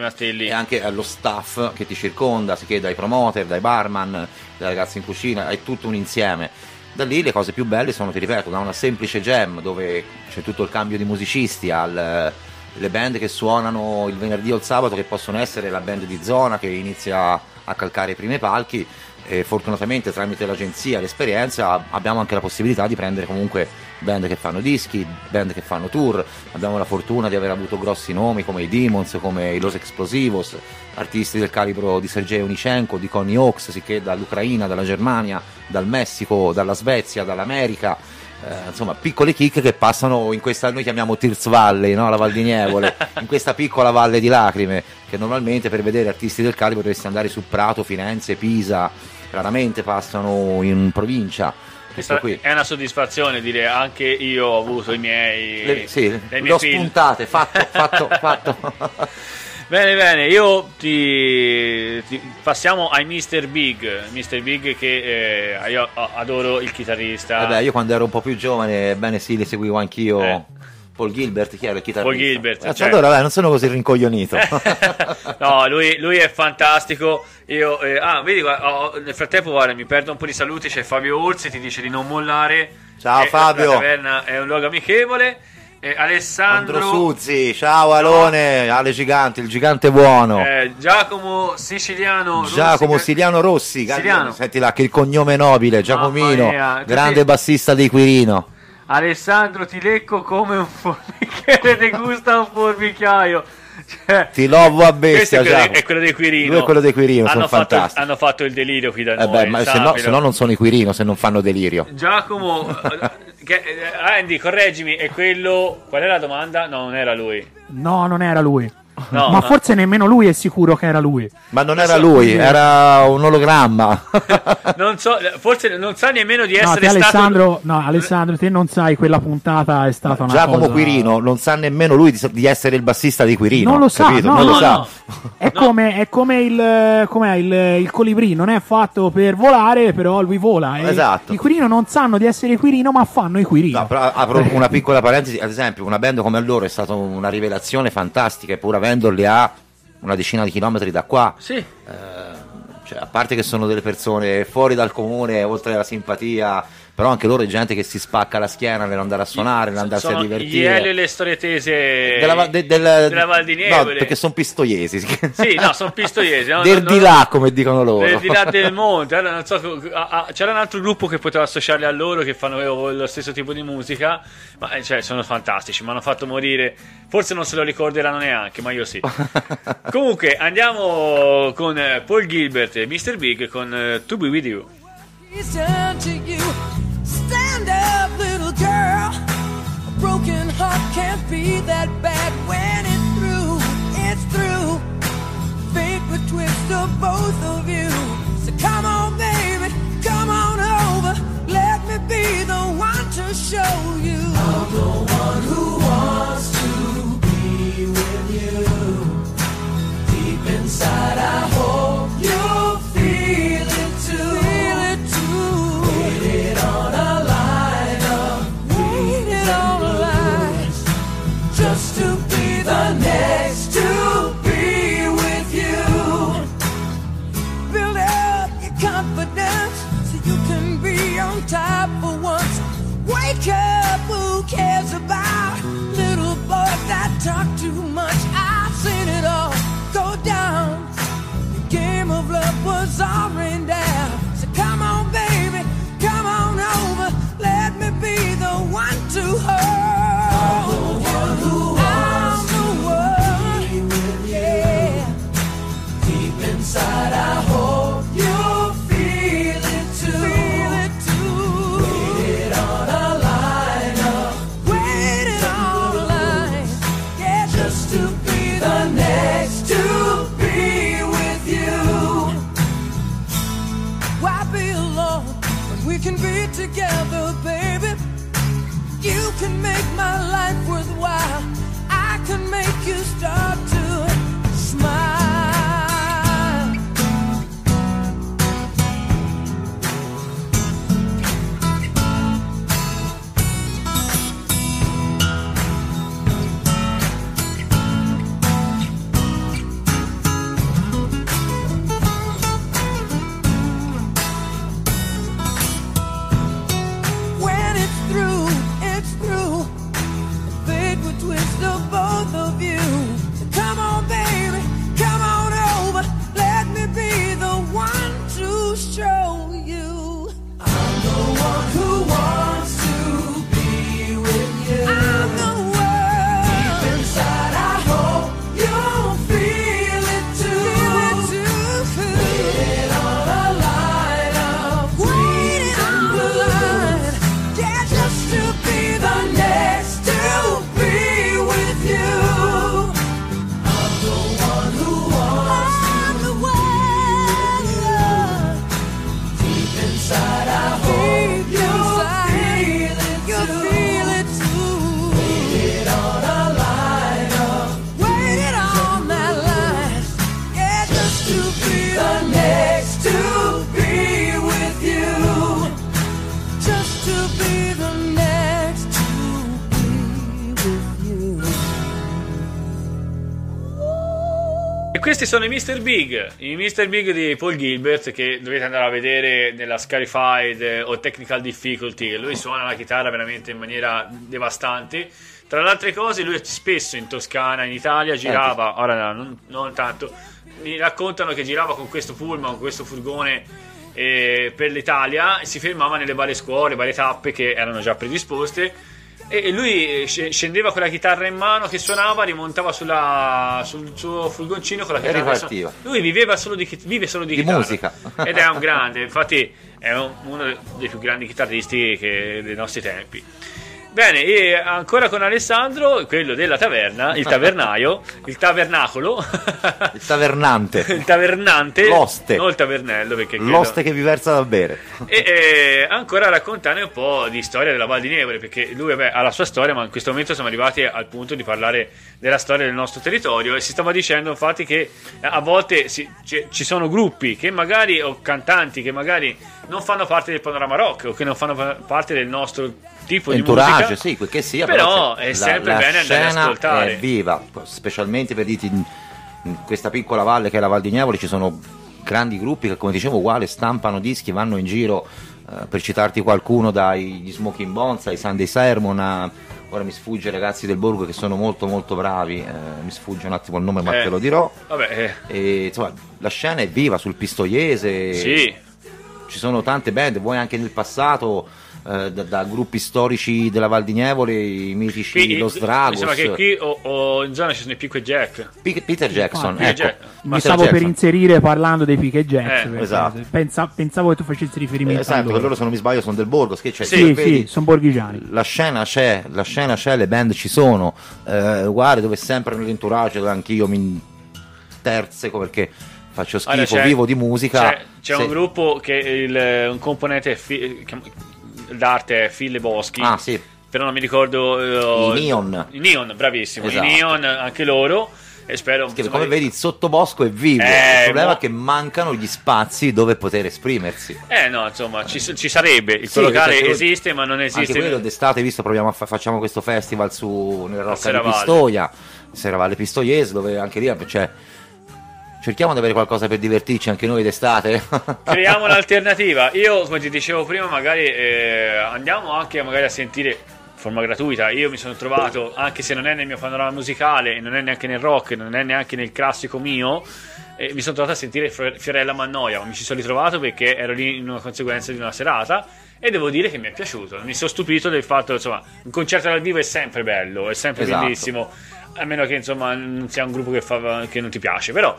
a te lì? e anche allo staff che ti circonda, si chiede dai promoter, dai barman, dai ragazzi in cucina, è tutto un insieme. Da lì le cose più belle sono, ti ripeto, da una semplice jam dove c'è tutto il cambio di musicisti alle band che suonano il venerdì o il sabato che possono essere la band di zona che inizia a calcare i primi palchi e fortunatamente tramite l'agenzia e l'esperienza abbiamo anche la possibilità di prendere comunque band che fanno dischi, band che fanno tour, abbiamo la fortuna di aver avuto grossi nomi come i Demons, come i Los Explosivos, artisti del calibro di Sergei Unichenko, di Connie Hawks, sicché dall'Ucraina, dalla Germania, dal Messico, dalla Svezia, dall'America, eh, insomma piccole chicche che passano in questa, noi chiamiamo Tirs Valley, no? la Val di Nievole, in questa piccola valle di lacrime, che normalmente per vedere artisti del calibro dovresti andare su Prato, Firenze, Pisa, raramente passano in provincia. Qui. è una soddisfazione dire anche io ho avuto i miei, Le, sì, le mie ho film. spuntate, fatto, fatto, fatto. Bene, bene, io ti, ti- passiamo ai Mr. Big, Mr. Big che eh, io adoro il chitarrista. Vabbè, io quando ero un po' più giovane, bene sì, li seguivo anch'io. Eh. Paul Gilbert, chi era il chitarrista? Paul Gilbert, Eh, certo. Allora, vabbè, non sono così rincoglionito. no, lui, lui è fantastico. Io, eh, ah, vedi, oh, nel frattempo, guarda, mi perdo un po' di saluti. C'è Fabio Orsi, ti dice di non mollare. Ciao, Eh, Fabio. La taverna è un luogo amichevole. Eh, Alessandro, Andro Suzzi, ciao Alone, Ale Gigante, il gigante buono. eh, Giacomo Siciliano, Giacomo Rossi- Siliano Rossi, Siliano. senti là che il cognome nobile, Giacomino, grande bassista di Quirino. Alessandro ti lecco come un formichiere degusta un formicchiaio. Cioè, Ti lovo a questo bestia, è quello, Giacomo. è quello dei Quirino. Lui è quello dei Quirino, hanno sono fatto, fantastici. hanno fatto il delirio qui da Eh noi. beh, ma se no, se no non sono i Quirino se non fanno delirio. Giacomo, eh, che- eh, Andy, correggimi, è quello. Qual è la domanda? No, non era lui. No, non era lui. No, Ma no. forse nemmeno lui è sicuro che era lui. Ma non era lui, era un ologramma. Non so, forse non sa nemmeno di No, essere stato. Alessandro, no, Alessandro, te non sai, quella puntata è stata una Giacomo cosa... Quirino non sa nemmeno lui di, di essere il bassista di Quirino. Non lo sa, no, non no, lo sa. no. È, No. come, è come il, com'è, il, il colibrì, non è fatto per volare, però lui vola. Esatto. I Quirino non sanno di essere Quirino, ma fanno i Quirino. No, però apro una piccola parentesi, ad esempio, una band come loro è stata una rivelazione fantastica, e pur avendoli a una decina di chilometri da qua, Sì, cioè, a parte che sono delle persone fuori dal comune, oltre alla simpatia, però anche loro è gente che si spacca la schiena per andare a suonare, per andarsi Sono a gli divertire. Elio e le storie tese Della, de- del- della Val di No, Nievole. perché sono pistoiesi. Sì, no, sono pistoiesi. no, del no, di no, là, come dicono loro. del di là del monte. Allora, non so, c'era un altro gruppo che poteva associarli a loro che fanno eh, lo stesso tipo di musica, ma eh, cioè, sono fantastici. Mi hanno fatto morire. Forse non se lo ricorderanno neanche, ma io sì. Comunque, andiamo con eh, Paul Gilbert e Mr. Big con To Be With You. Girl. A broken heart can't be that bad when it's through. It's through. Fate would twist of both of you. So come on, baby, come on over. Let me be the one to show questi sono i Mr. Big, i Mr. Big di Paul Gilbert che dovete andare a vedere nella Scarified eh, o Technical Difficulty. Lui suona la chitarra veramente in maniera devastante. Tra le altre cose, lui spesso in Toscana, in Italia, girava, ora non, non tanto, mi raccontano che girava con questo pullman, con questo furgone eh, per l'Italia e si fermava nelle varie scuole, varie tappe che erano già predisposte. E e lui eh, sc- scendeva con la chitarra in mano che suonava, rimontava sulla- sul suo furgoncino con la E chitarra. in ripartiva. Lui viveva solo di, vive solo di, Di chitarra. musica. Ed è un grande, infatti è un- uno dei più grandi chitarristi che- dei nostri tempi. Bene, e ancora con Alessandro, quello della taverna, il tavernaio, il tavernacolo, Il tavernante. il tavernante, L'oste. non il tavernello perché credo- L'oste che vi versa da bere. e eh, ancora raccontare un po' di storia della Val di Nevole, perché lui vabbè, ha la sua storia, ma in questo momento siamo arrivati al punto di parlare della storia del nostro territorio e si stava dicendo infatti che a volte si- ci- ci sono gruppi che magari, o cantanti che magari non fanno parte del panorama rock o che non fanno pa- parte del nostro tipo di Entourage, musica. sì, quel che sia. Però c'è- è sempre bene andare ad ascoltare. È viva, specialmente per dirti in, in questa piccola valle che è la Val di Nievoli ci sono grandi gruppi che come dicevo uguale stampano dischi, vanno in giro, eh, per citarti qualcuno dai Smoking Bones ai Sunday Sermon a, ora mi sfugge i ragazzi del Borgo che sono molto molto bravi, eh, mi sfugge un attimo il nome ma Eh, te lo dirò. Vabbè, eh, E, insomma, la scena è viva sul Pistoiese, sì. ci sono tante band, vuoi anche nel passato, eh, da, da gruppi storici della Val di Nevole, i mitici Qui, Los mi Dragos, sembra che qui o, o in zona ci sono i Pico e Jack. Pi- Peter Jackson, Peter ecco, Jack- Mi Peter stavo per Jackson. inserire parlando dei Pique Jacks. Eh, perché esatto. pensa- pensavo che tu facessi Eh, riferimento a esatto, che loro. loro se non mi sbaglio sono del Borgo, che c'è, Sì, se sì, vedi, sono borghigiani. la scena c'è, la scena c'è, le band ci sono, eh, uguale dove sempre nell'entourage dove anch'io mi terzeco perché faccio schifo, Allora, vivo di musica. C'è, c'è Se- un gruppo che il- un componente fi- d'arte Fille Boschi. Ah sì, Però non mi ricordo. eh, I Neon. I Neon, bravissimo. Esatto. I Neon, anche loro. E spero. insomma, come vedi il sottobosco è vivo, Eh, il problema mo- è che mancano gli spazi dove poter esprimersi. Eh no, insomma, ci, ci sarebbe. Il Sì, tuo locale quello- esiste, ma non Anche esiste. quello d'estate, visto proviamo a fa- facciamo questo festival su nel Rocca di. Pistoia, Serravalle Pistoiese, dove anche lì cioè, cerchiamo di avere qualcosa per divertirci anche noi d'estate. Creiamo un'alternativa. Io, come ti dicevo prima, magari eh, andiamo anche magari a sentire forma gratuita. Io mi sono trovato, anche se non è nel mio panorama musicale, non è neanche nel rock, non è neanche nel classico mio. eh, mi sono trovato a sentire Fiorella Mannoia, ma mi ci sono ritrovato perché ero lì in una conseguenza di una serata e devo dire che mi è piaciuto. Mi sono stupito del fatto, insomma, un concerto dal vivo è sempre bello, è sempre Esatto. bellissimo, a meno che insomma non sia un gruppo che, fa, che non ti piace, però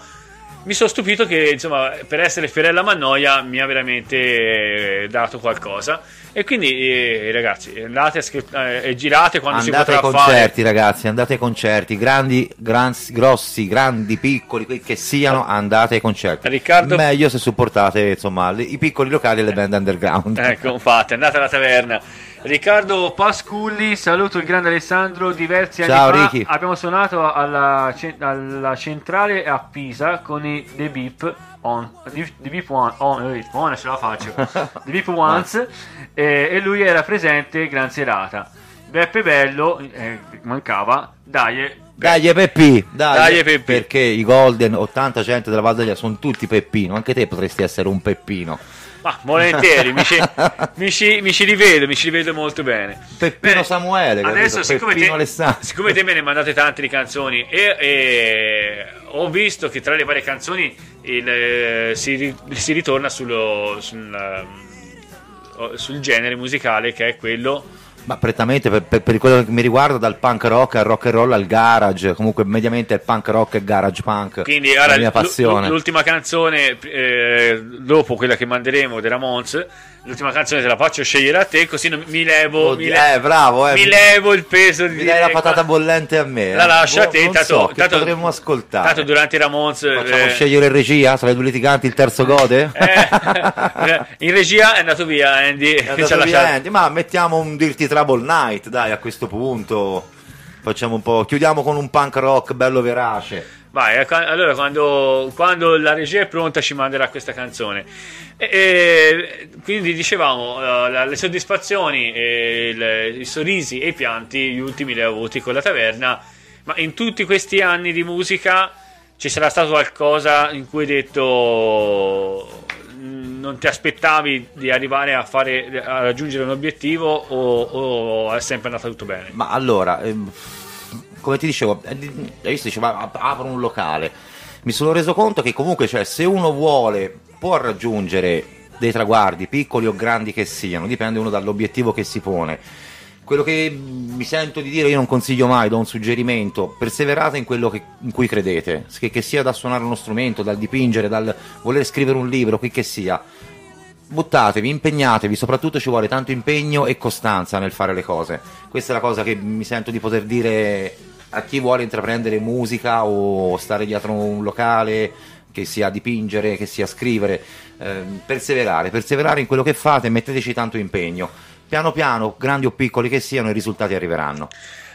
mi sono stupito che insomma per essere Fiorella Mannoia mi ha veramente eh, dato qualcosa. E quindi eh, ragazzi andate a scri- eh, e girate quando andate si ai potrà concerti, ragazzi, andate ai concerti, grandi, grans- grossi, grandi, piccoli, quel che siano, andate ai concerti. Riccardo- Meglio se supportate insomma le- i piccoli locali e le band underground. ecco infatti andate alla taverna Riccardo Pasculli saluto il grande Alessandro diversi Ciao, anni fa Ricky. abbiamo suonato alla, alla centrale a Pisa con i The Beep on, The Beep One on, eh, on, ce la faccio The Beep Once eh, e lui era presente gran serata Beppe Bello eh, mancava dai Dai Peppi, dai, Dai, Peppi. perché i Golden 80-100 della Valdaglia sono tutti Peppino, anche te potresti essere un Peppino. Ma volentieri, mi ci, mi ci- mi ci rivedo, mi ci rivedo molto bene. Peppino Bene, Samuele, capito? adesso siccome Peppino te, Alessandro. siccome te me ne mandate tante di canzoni e, e ho visto che tra le varie canzoni il, eh, si, si ritorna sullo, sul, ehm, sul genere musicale che è quello Ma prettamente per, per- per quello che mi riguarda, dal punk rock al rock and roll al garage, comunque mediamente il punk rock e garage punk. Quindi la ora mia l- passione. l'ultima canzone, eh, dopo quella che manderemo dei Ramones, l'ultima canzone te la faccio scegliere a te, così mi levo, Oddio, mi, le- eh, bravo, eh. mi levo il peso di Mi dai la patata bollente a me. La eh? lascio a Boh, te, tanto, so, tanto- potremmo ascoltare. Tanto durante i Ramones... Facciamo eh, scegliere in regia, tra le due litiganti il terzo gode? eh, in regia è andato via Andy, È andato via. Andy, ma mettiamo un Dirty Trouble Night, dai, a questo punto. Facciamo un po'. Chiudiamo con un punk rock bello verace. Vai, eh, allora quando, quando la regia è pronta ci manderà questa canzone. E, e, quindi dicevamo, eh, la- le soddisfazioni, e il- i sorrisi e i pianti, gli ultimi li ho avuti con la taverna, ma in tutti questi anni di musica ci sarà stato qualcosa in cui hai detto "Mm, non ti aspettavi di arrivare a, fare, a raggiungere un obiettivo o, o è sempre andato tutto bene? Ma allora, ehm, come ti dicevo, eh, hai visto, diceva ap- apro un locale. Mi sono reso conto che comunque, cioè, se uno vuole, può raggiungere dei traguardi, piccoli o grandi che siano, dipende uno dall'obiettivo che si pone. Quello che mi sento di dire, io non consiglio mai, do un suggerimento, perseverate in quello che- in cui credete, che, che sia da suonare uno strumento, dal dipingere, dal voler scrivere un libro, qui che sia. buttatevi, impegnatevi, soprattutto ci vuole tanto impegno e costanza nel fare le cose. Questa è la cosa che mi sento di poter dire a chi vuole intraprendere musica o stare dietro un locale, che sia dipingere, che sia scrivere, ehm, perseverare, perseverare in quello che fate metteteci tanto impegno. Piano piano, grandi o piccoli che siano, i risultati arriveranno.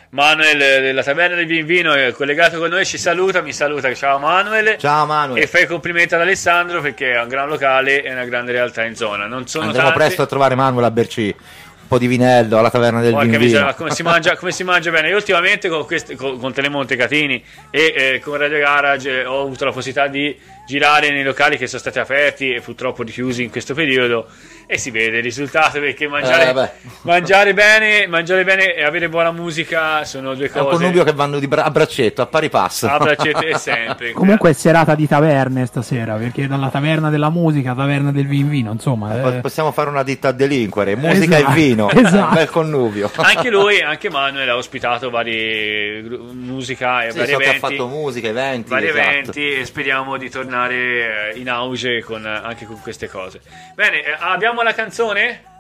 Manuel eh, della Taverna del Vinvino è collegato con noi, ci saluta, mi saluta, ciao Manuel. Ciao Manuel, E fai complimenti ad Alessandro perché è un gran locale e una grande realtà in zona. Non sono andremo tanti. presto a trovare Manuel a berci un po' di vinello alla taverna del Porca Vinvino. miseria, come si, mangia, come si mangia bene. Io ultimamente con, queste, con, con Telemonte Catini e eh, con Radio Garage eh, ho avuto la possibilità di girare nei locali che sono stati aperti e purtroppo richiusi in questo periodo e si vede il risultato perché mangiare, Eh, mangiare bene mangiare bene e avere buona musica sono due È un cose connubio che vanno di bra- a braccetto, a pari passo. a braccetto e sempre Comunque è serata di taverne stasera, perché dalla taverna della musica, taverna del vin vino, insomma. Po- eh, Possiamo fare una ditta a delinquere, musica Esatto, e vino, esatto. un bel connubio. anche lui anche Manuel ha ospitato vari gru- musica e Sì, vari so che ha eventi fatto musica, eventi, vari esatto. eventi e speriamo di tornare eh, in auge con, anche con queste cose bene eh, abbiamo la canzone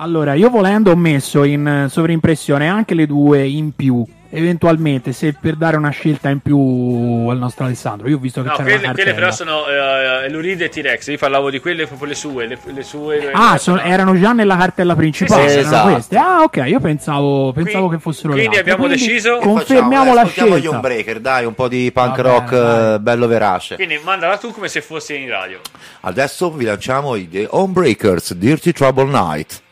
Allora, io volendo ho messo in eh, sovrimpressione anche le due in più. Eventualmente, se per dare una scelta in più al nostro Alessandro. Io ho visto che No, c'era quelle, quelle però sono eh, Luride e T-Rex. Io parlavo di quelle proprio le sue. Le, le sue Ah, le- sono- erano già nella cartella principale. Sì, sì, esatto. queste. Ah, ok. Io pensavo, pensavo Qui- che fossero quindi le altre. abbiamo deciso- Che Confermiamo facciamo? la Eh, ascoltiamo gli scelta. Homebreaker, dai, un po' di punk Va rock dai. eh, bello verace. Quindi mandala tu come se fossi in radio. Adesso vi lanciamo i The Homebreakers, Dirty Trouble Night.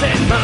and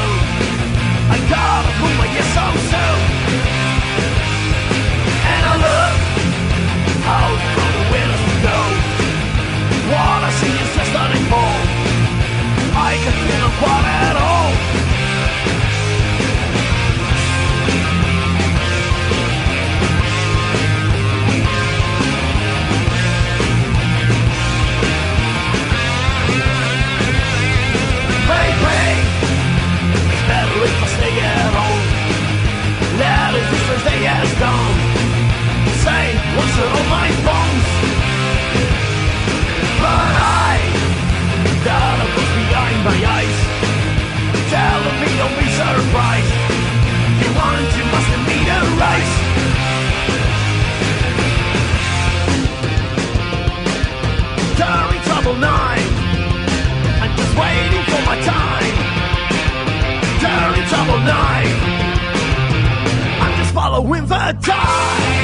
following the tide.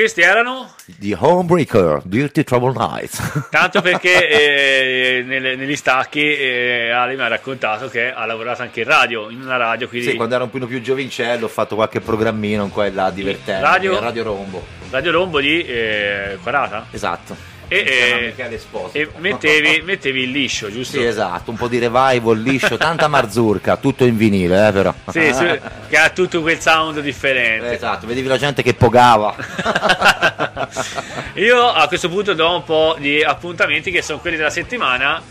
Questi erano? The Homebreaker, Dirty Trouble Night. Tanto perché eh, nelle- negli stacchi eh, Ale mi ha raccontato che ha lavorato anche in radio, in una radio, quindi sì, quando ero un po' più giovincello ho fatto qualche programmino in qua e là divertente. Radio? Radio Rombo. Radio Rombo di eh, 40. Esatto. E, eh, e mettevi, mettevi il liscio, giusto? Sì, esatto, un po' di revival liscio, tanta marzurca, tutto in vinile, eh, però. Sì, sì, che ha tutto quel sound differente. Esatto, vedevi la gente che pogava. Io a questo punto do un po' di appuntamenti che sono quelli della settimana.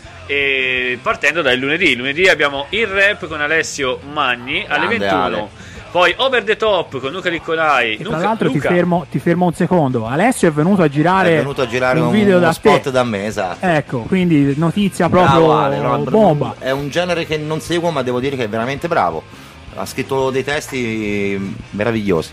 Partendo dal lunedì, lunedì abbiamo il rap con Alessio Magni alle Grande 21. Ale. Poi Over the Top con Luca Nicolai. Luca, tra l'altro ti Luca. fermo, ti fermo un secondo. Alessio è venuto a girare, È venuto a girare un un, video uno da spot te. da me, esatto. Ecco, quindi notizia proprio Bravo Ale, no, bomba. È un genere che non seguo, ma devo dire che è veramente bravo. Ha scritto dei testi meravigliosi.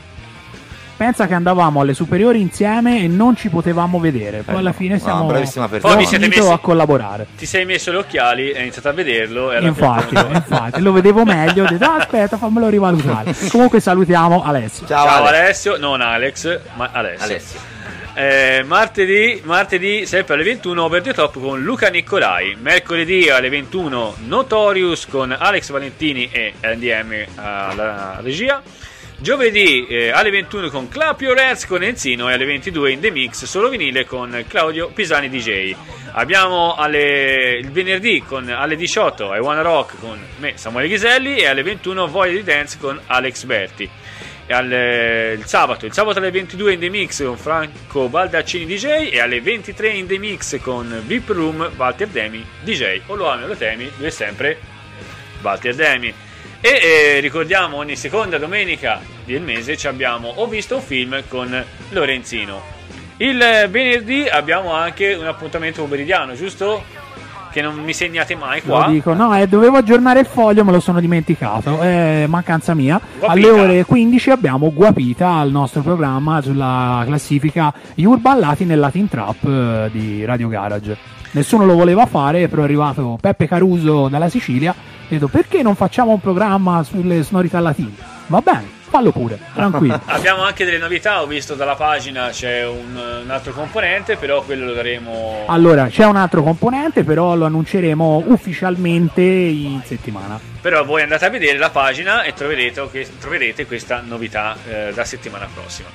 Pensa che andavamo alle superiori insieme e non ci potevamo vedere. Poi Eh, alla fine no, siamo messi- a collaborare. Ti sei messo gli occhiali, hai iniziato a vederlo. e Infatti, infatti, lo vedevo meglio. Ho detto, "Ah, aspetta, fammelo rivalutare. Comunque salutiamo Alessio. Ciao, Ciao Ale. Alessio, non Alex, ma Alessio. Alessio. Eh, martedì, martedì sempre alle 21 Over the Top con Luca Nicolai. Mercoledì alle 21 Notorious con Alex Valentini e NDM alla regia. Giovedì eh, alle 21 con Clap Your Hands con Enzino e alle 22 in The Mix solo vinile con Claudio Pisani DJ. Abbiamo alle- il venerdì con, alle 18 I Wanna Rock con me Samuele Ghiselli e alle 21 Voglia di Dance con Alex Berti. Al, eh, il sabato, il sabato alle 22 in The Mix con Franco Baldaccini DJ e alle 23 in The Mix con VIP Room Walter Demi DJ. O lo ami o lo temi, lui è sempre Walter Demi. E eh, ricordiamo ogni seconda domenica del mese ci abbiamo Ho visto un film con Lorenzino. Il eh, venerdì abbiamo anche un appuntamento pomeridiano, giusto? Che non mi segnate mai Lo qua. dico, no, eh, dovevo aggiornare il foglio, me lo sono dimenticato. È mancanza mia. Guapita. Alle ore 15 abbiamo Guapita al nostro programma sulla classifica Gli Urballati nel Latin Trap eh, di Radio Garage. Nessuno lo voleva fare, però è arrivato Peppe Caruso dalla Sicilia. E detto perché non facciamo un programma sulle sonorità latine? Va bene, fallo pure, tranquillo. Abbiamo anche delle novità, ho visto dalla pagina c'è un, un altro componente, però quello lo daremo... Allora, c'è un altro componente, però lo annunceremo ufficialmente in settimana. Però voi andate a vedere la pagina e troverete, troverete questa novità eh, la settimana prossima.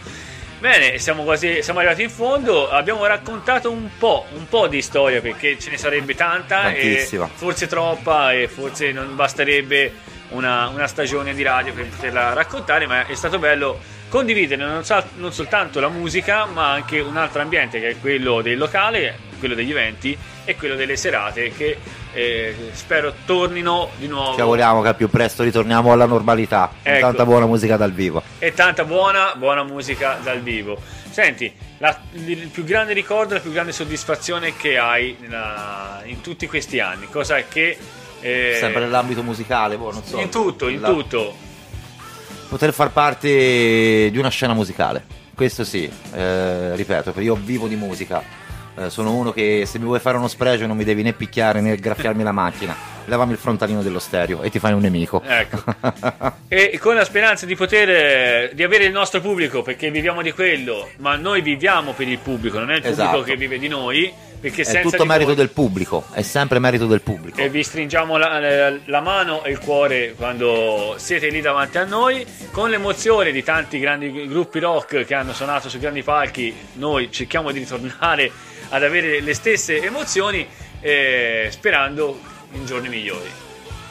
Bene, siamo quasi siamo arrivati in fondo. Abbiamo raccontato un po', un po' di storia perché ce ne sarebbe tanta e forse troppa e forse non basterebbe una, una stagione di radio per poterla raccontare, ma è stato bello condividere non, sa- non soltanto la musica, ma anche un altro ambiente che è quello del locale, quello degli eventi e quello delle serate che eh, spero tornino di nuovo. Ci auguriamo che al più presto ritorniamo alla normalità. Ecco. Tanta buona musica dal vivo. e tanta buona, buona musica dal vivo. Senti, la- il più grande ricordo, la più grande soddisfazione che hai nella- in tutti questi anni, cosa che... eh, Sempre nell'ambito musicale, boh, non so. in tutto, in La- tutto. Poter far parte di una scena musicale. Questo sì, eh, ripeto, perché io vivo di musica. Eh, sono uno che se mi vuoi fare uno spregio non mi devi né picchiare né graffiarmi la macchina. Levami il frontalino dello stereo e ti fai un nemico. Ecco. e con la speranza di poter di avere il nostro pubblico perché viviamo di quello ma noi viviamo per il pubblico non è il pubblico Esatto. che vive di noi perché È tutto merito voi- del pubblico, è sempre merito del pubblico. e vi stringiamo la, la- la mano e il cuore quando siete lì davanti a noi con l'emozione di tanti grandi gruppi rock che hanno suonato su grandi palchi noi cerchiamo di ritornare ad avere le stesse emozioni eh, sperando in giorni migliori.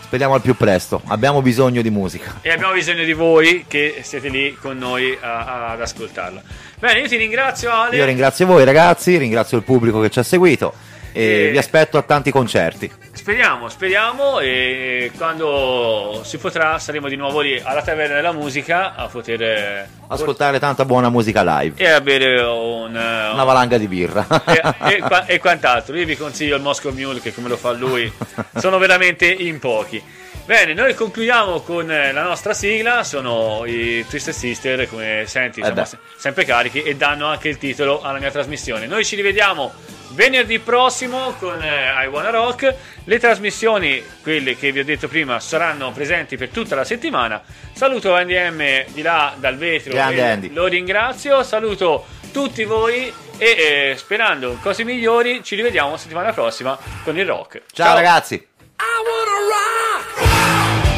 Speriamo al più presto. Abbiamo bisogno di musica. e abbiamo bisogno di voi che siete lì con noi a- ad ascoltarla. Bene io ti ringrazio Ale. Io ringrazio voi ragazzi, ringrazio il pubblico che ci ha seguito e E- vi aspetto a tanti concerti. Speriamo, speriamo e quando si potrà saremo di nuovo lì alla Taverna della Musica a poter eh, Ascoltare tanta buona musica live. e a bere un, eh, Una valanga di birra. e, e e quant'altro. Io vi consiglio il Moscow Mule che come lo fa lui sono veramente in pochi. Bene, noi concludiamo con eh, la nostra sigla, sono i Twisted Sister, come senti, Eh siamo se- sempre carichi e danno anche il titolo alla mia trasmissione. Noi ci rivediamo venerdì prossimo con eh, I Wanna Rock. Le trasmissioni, quelle che vi ho detto prima, saranno presenti per tutta la settimana. Saluto Andy M di là dal vetro, lo ringrazio, saluto tutti voi e eh, sperando cose migliori ci rivediamo settimana prossima con il rock. Ciao ragazzi. I wanna rock!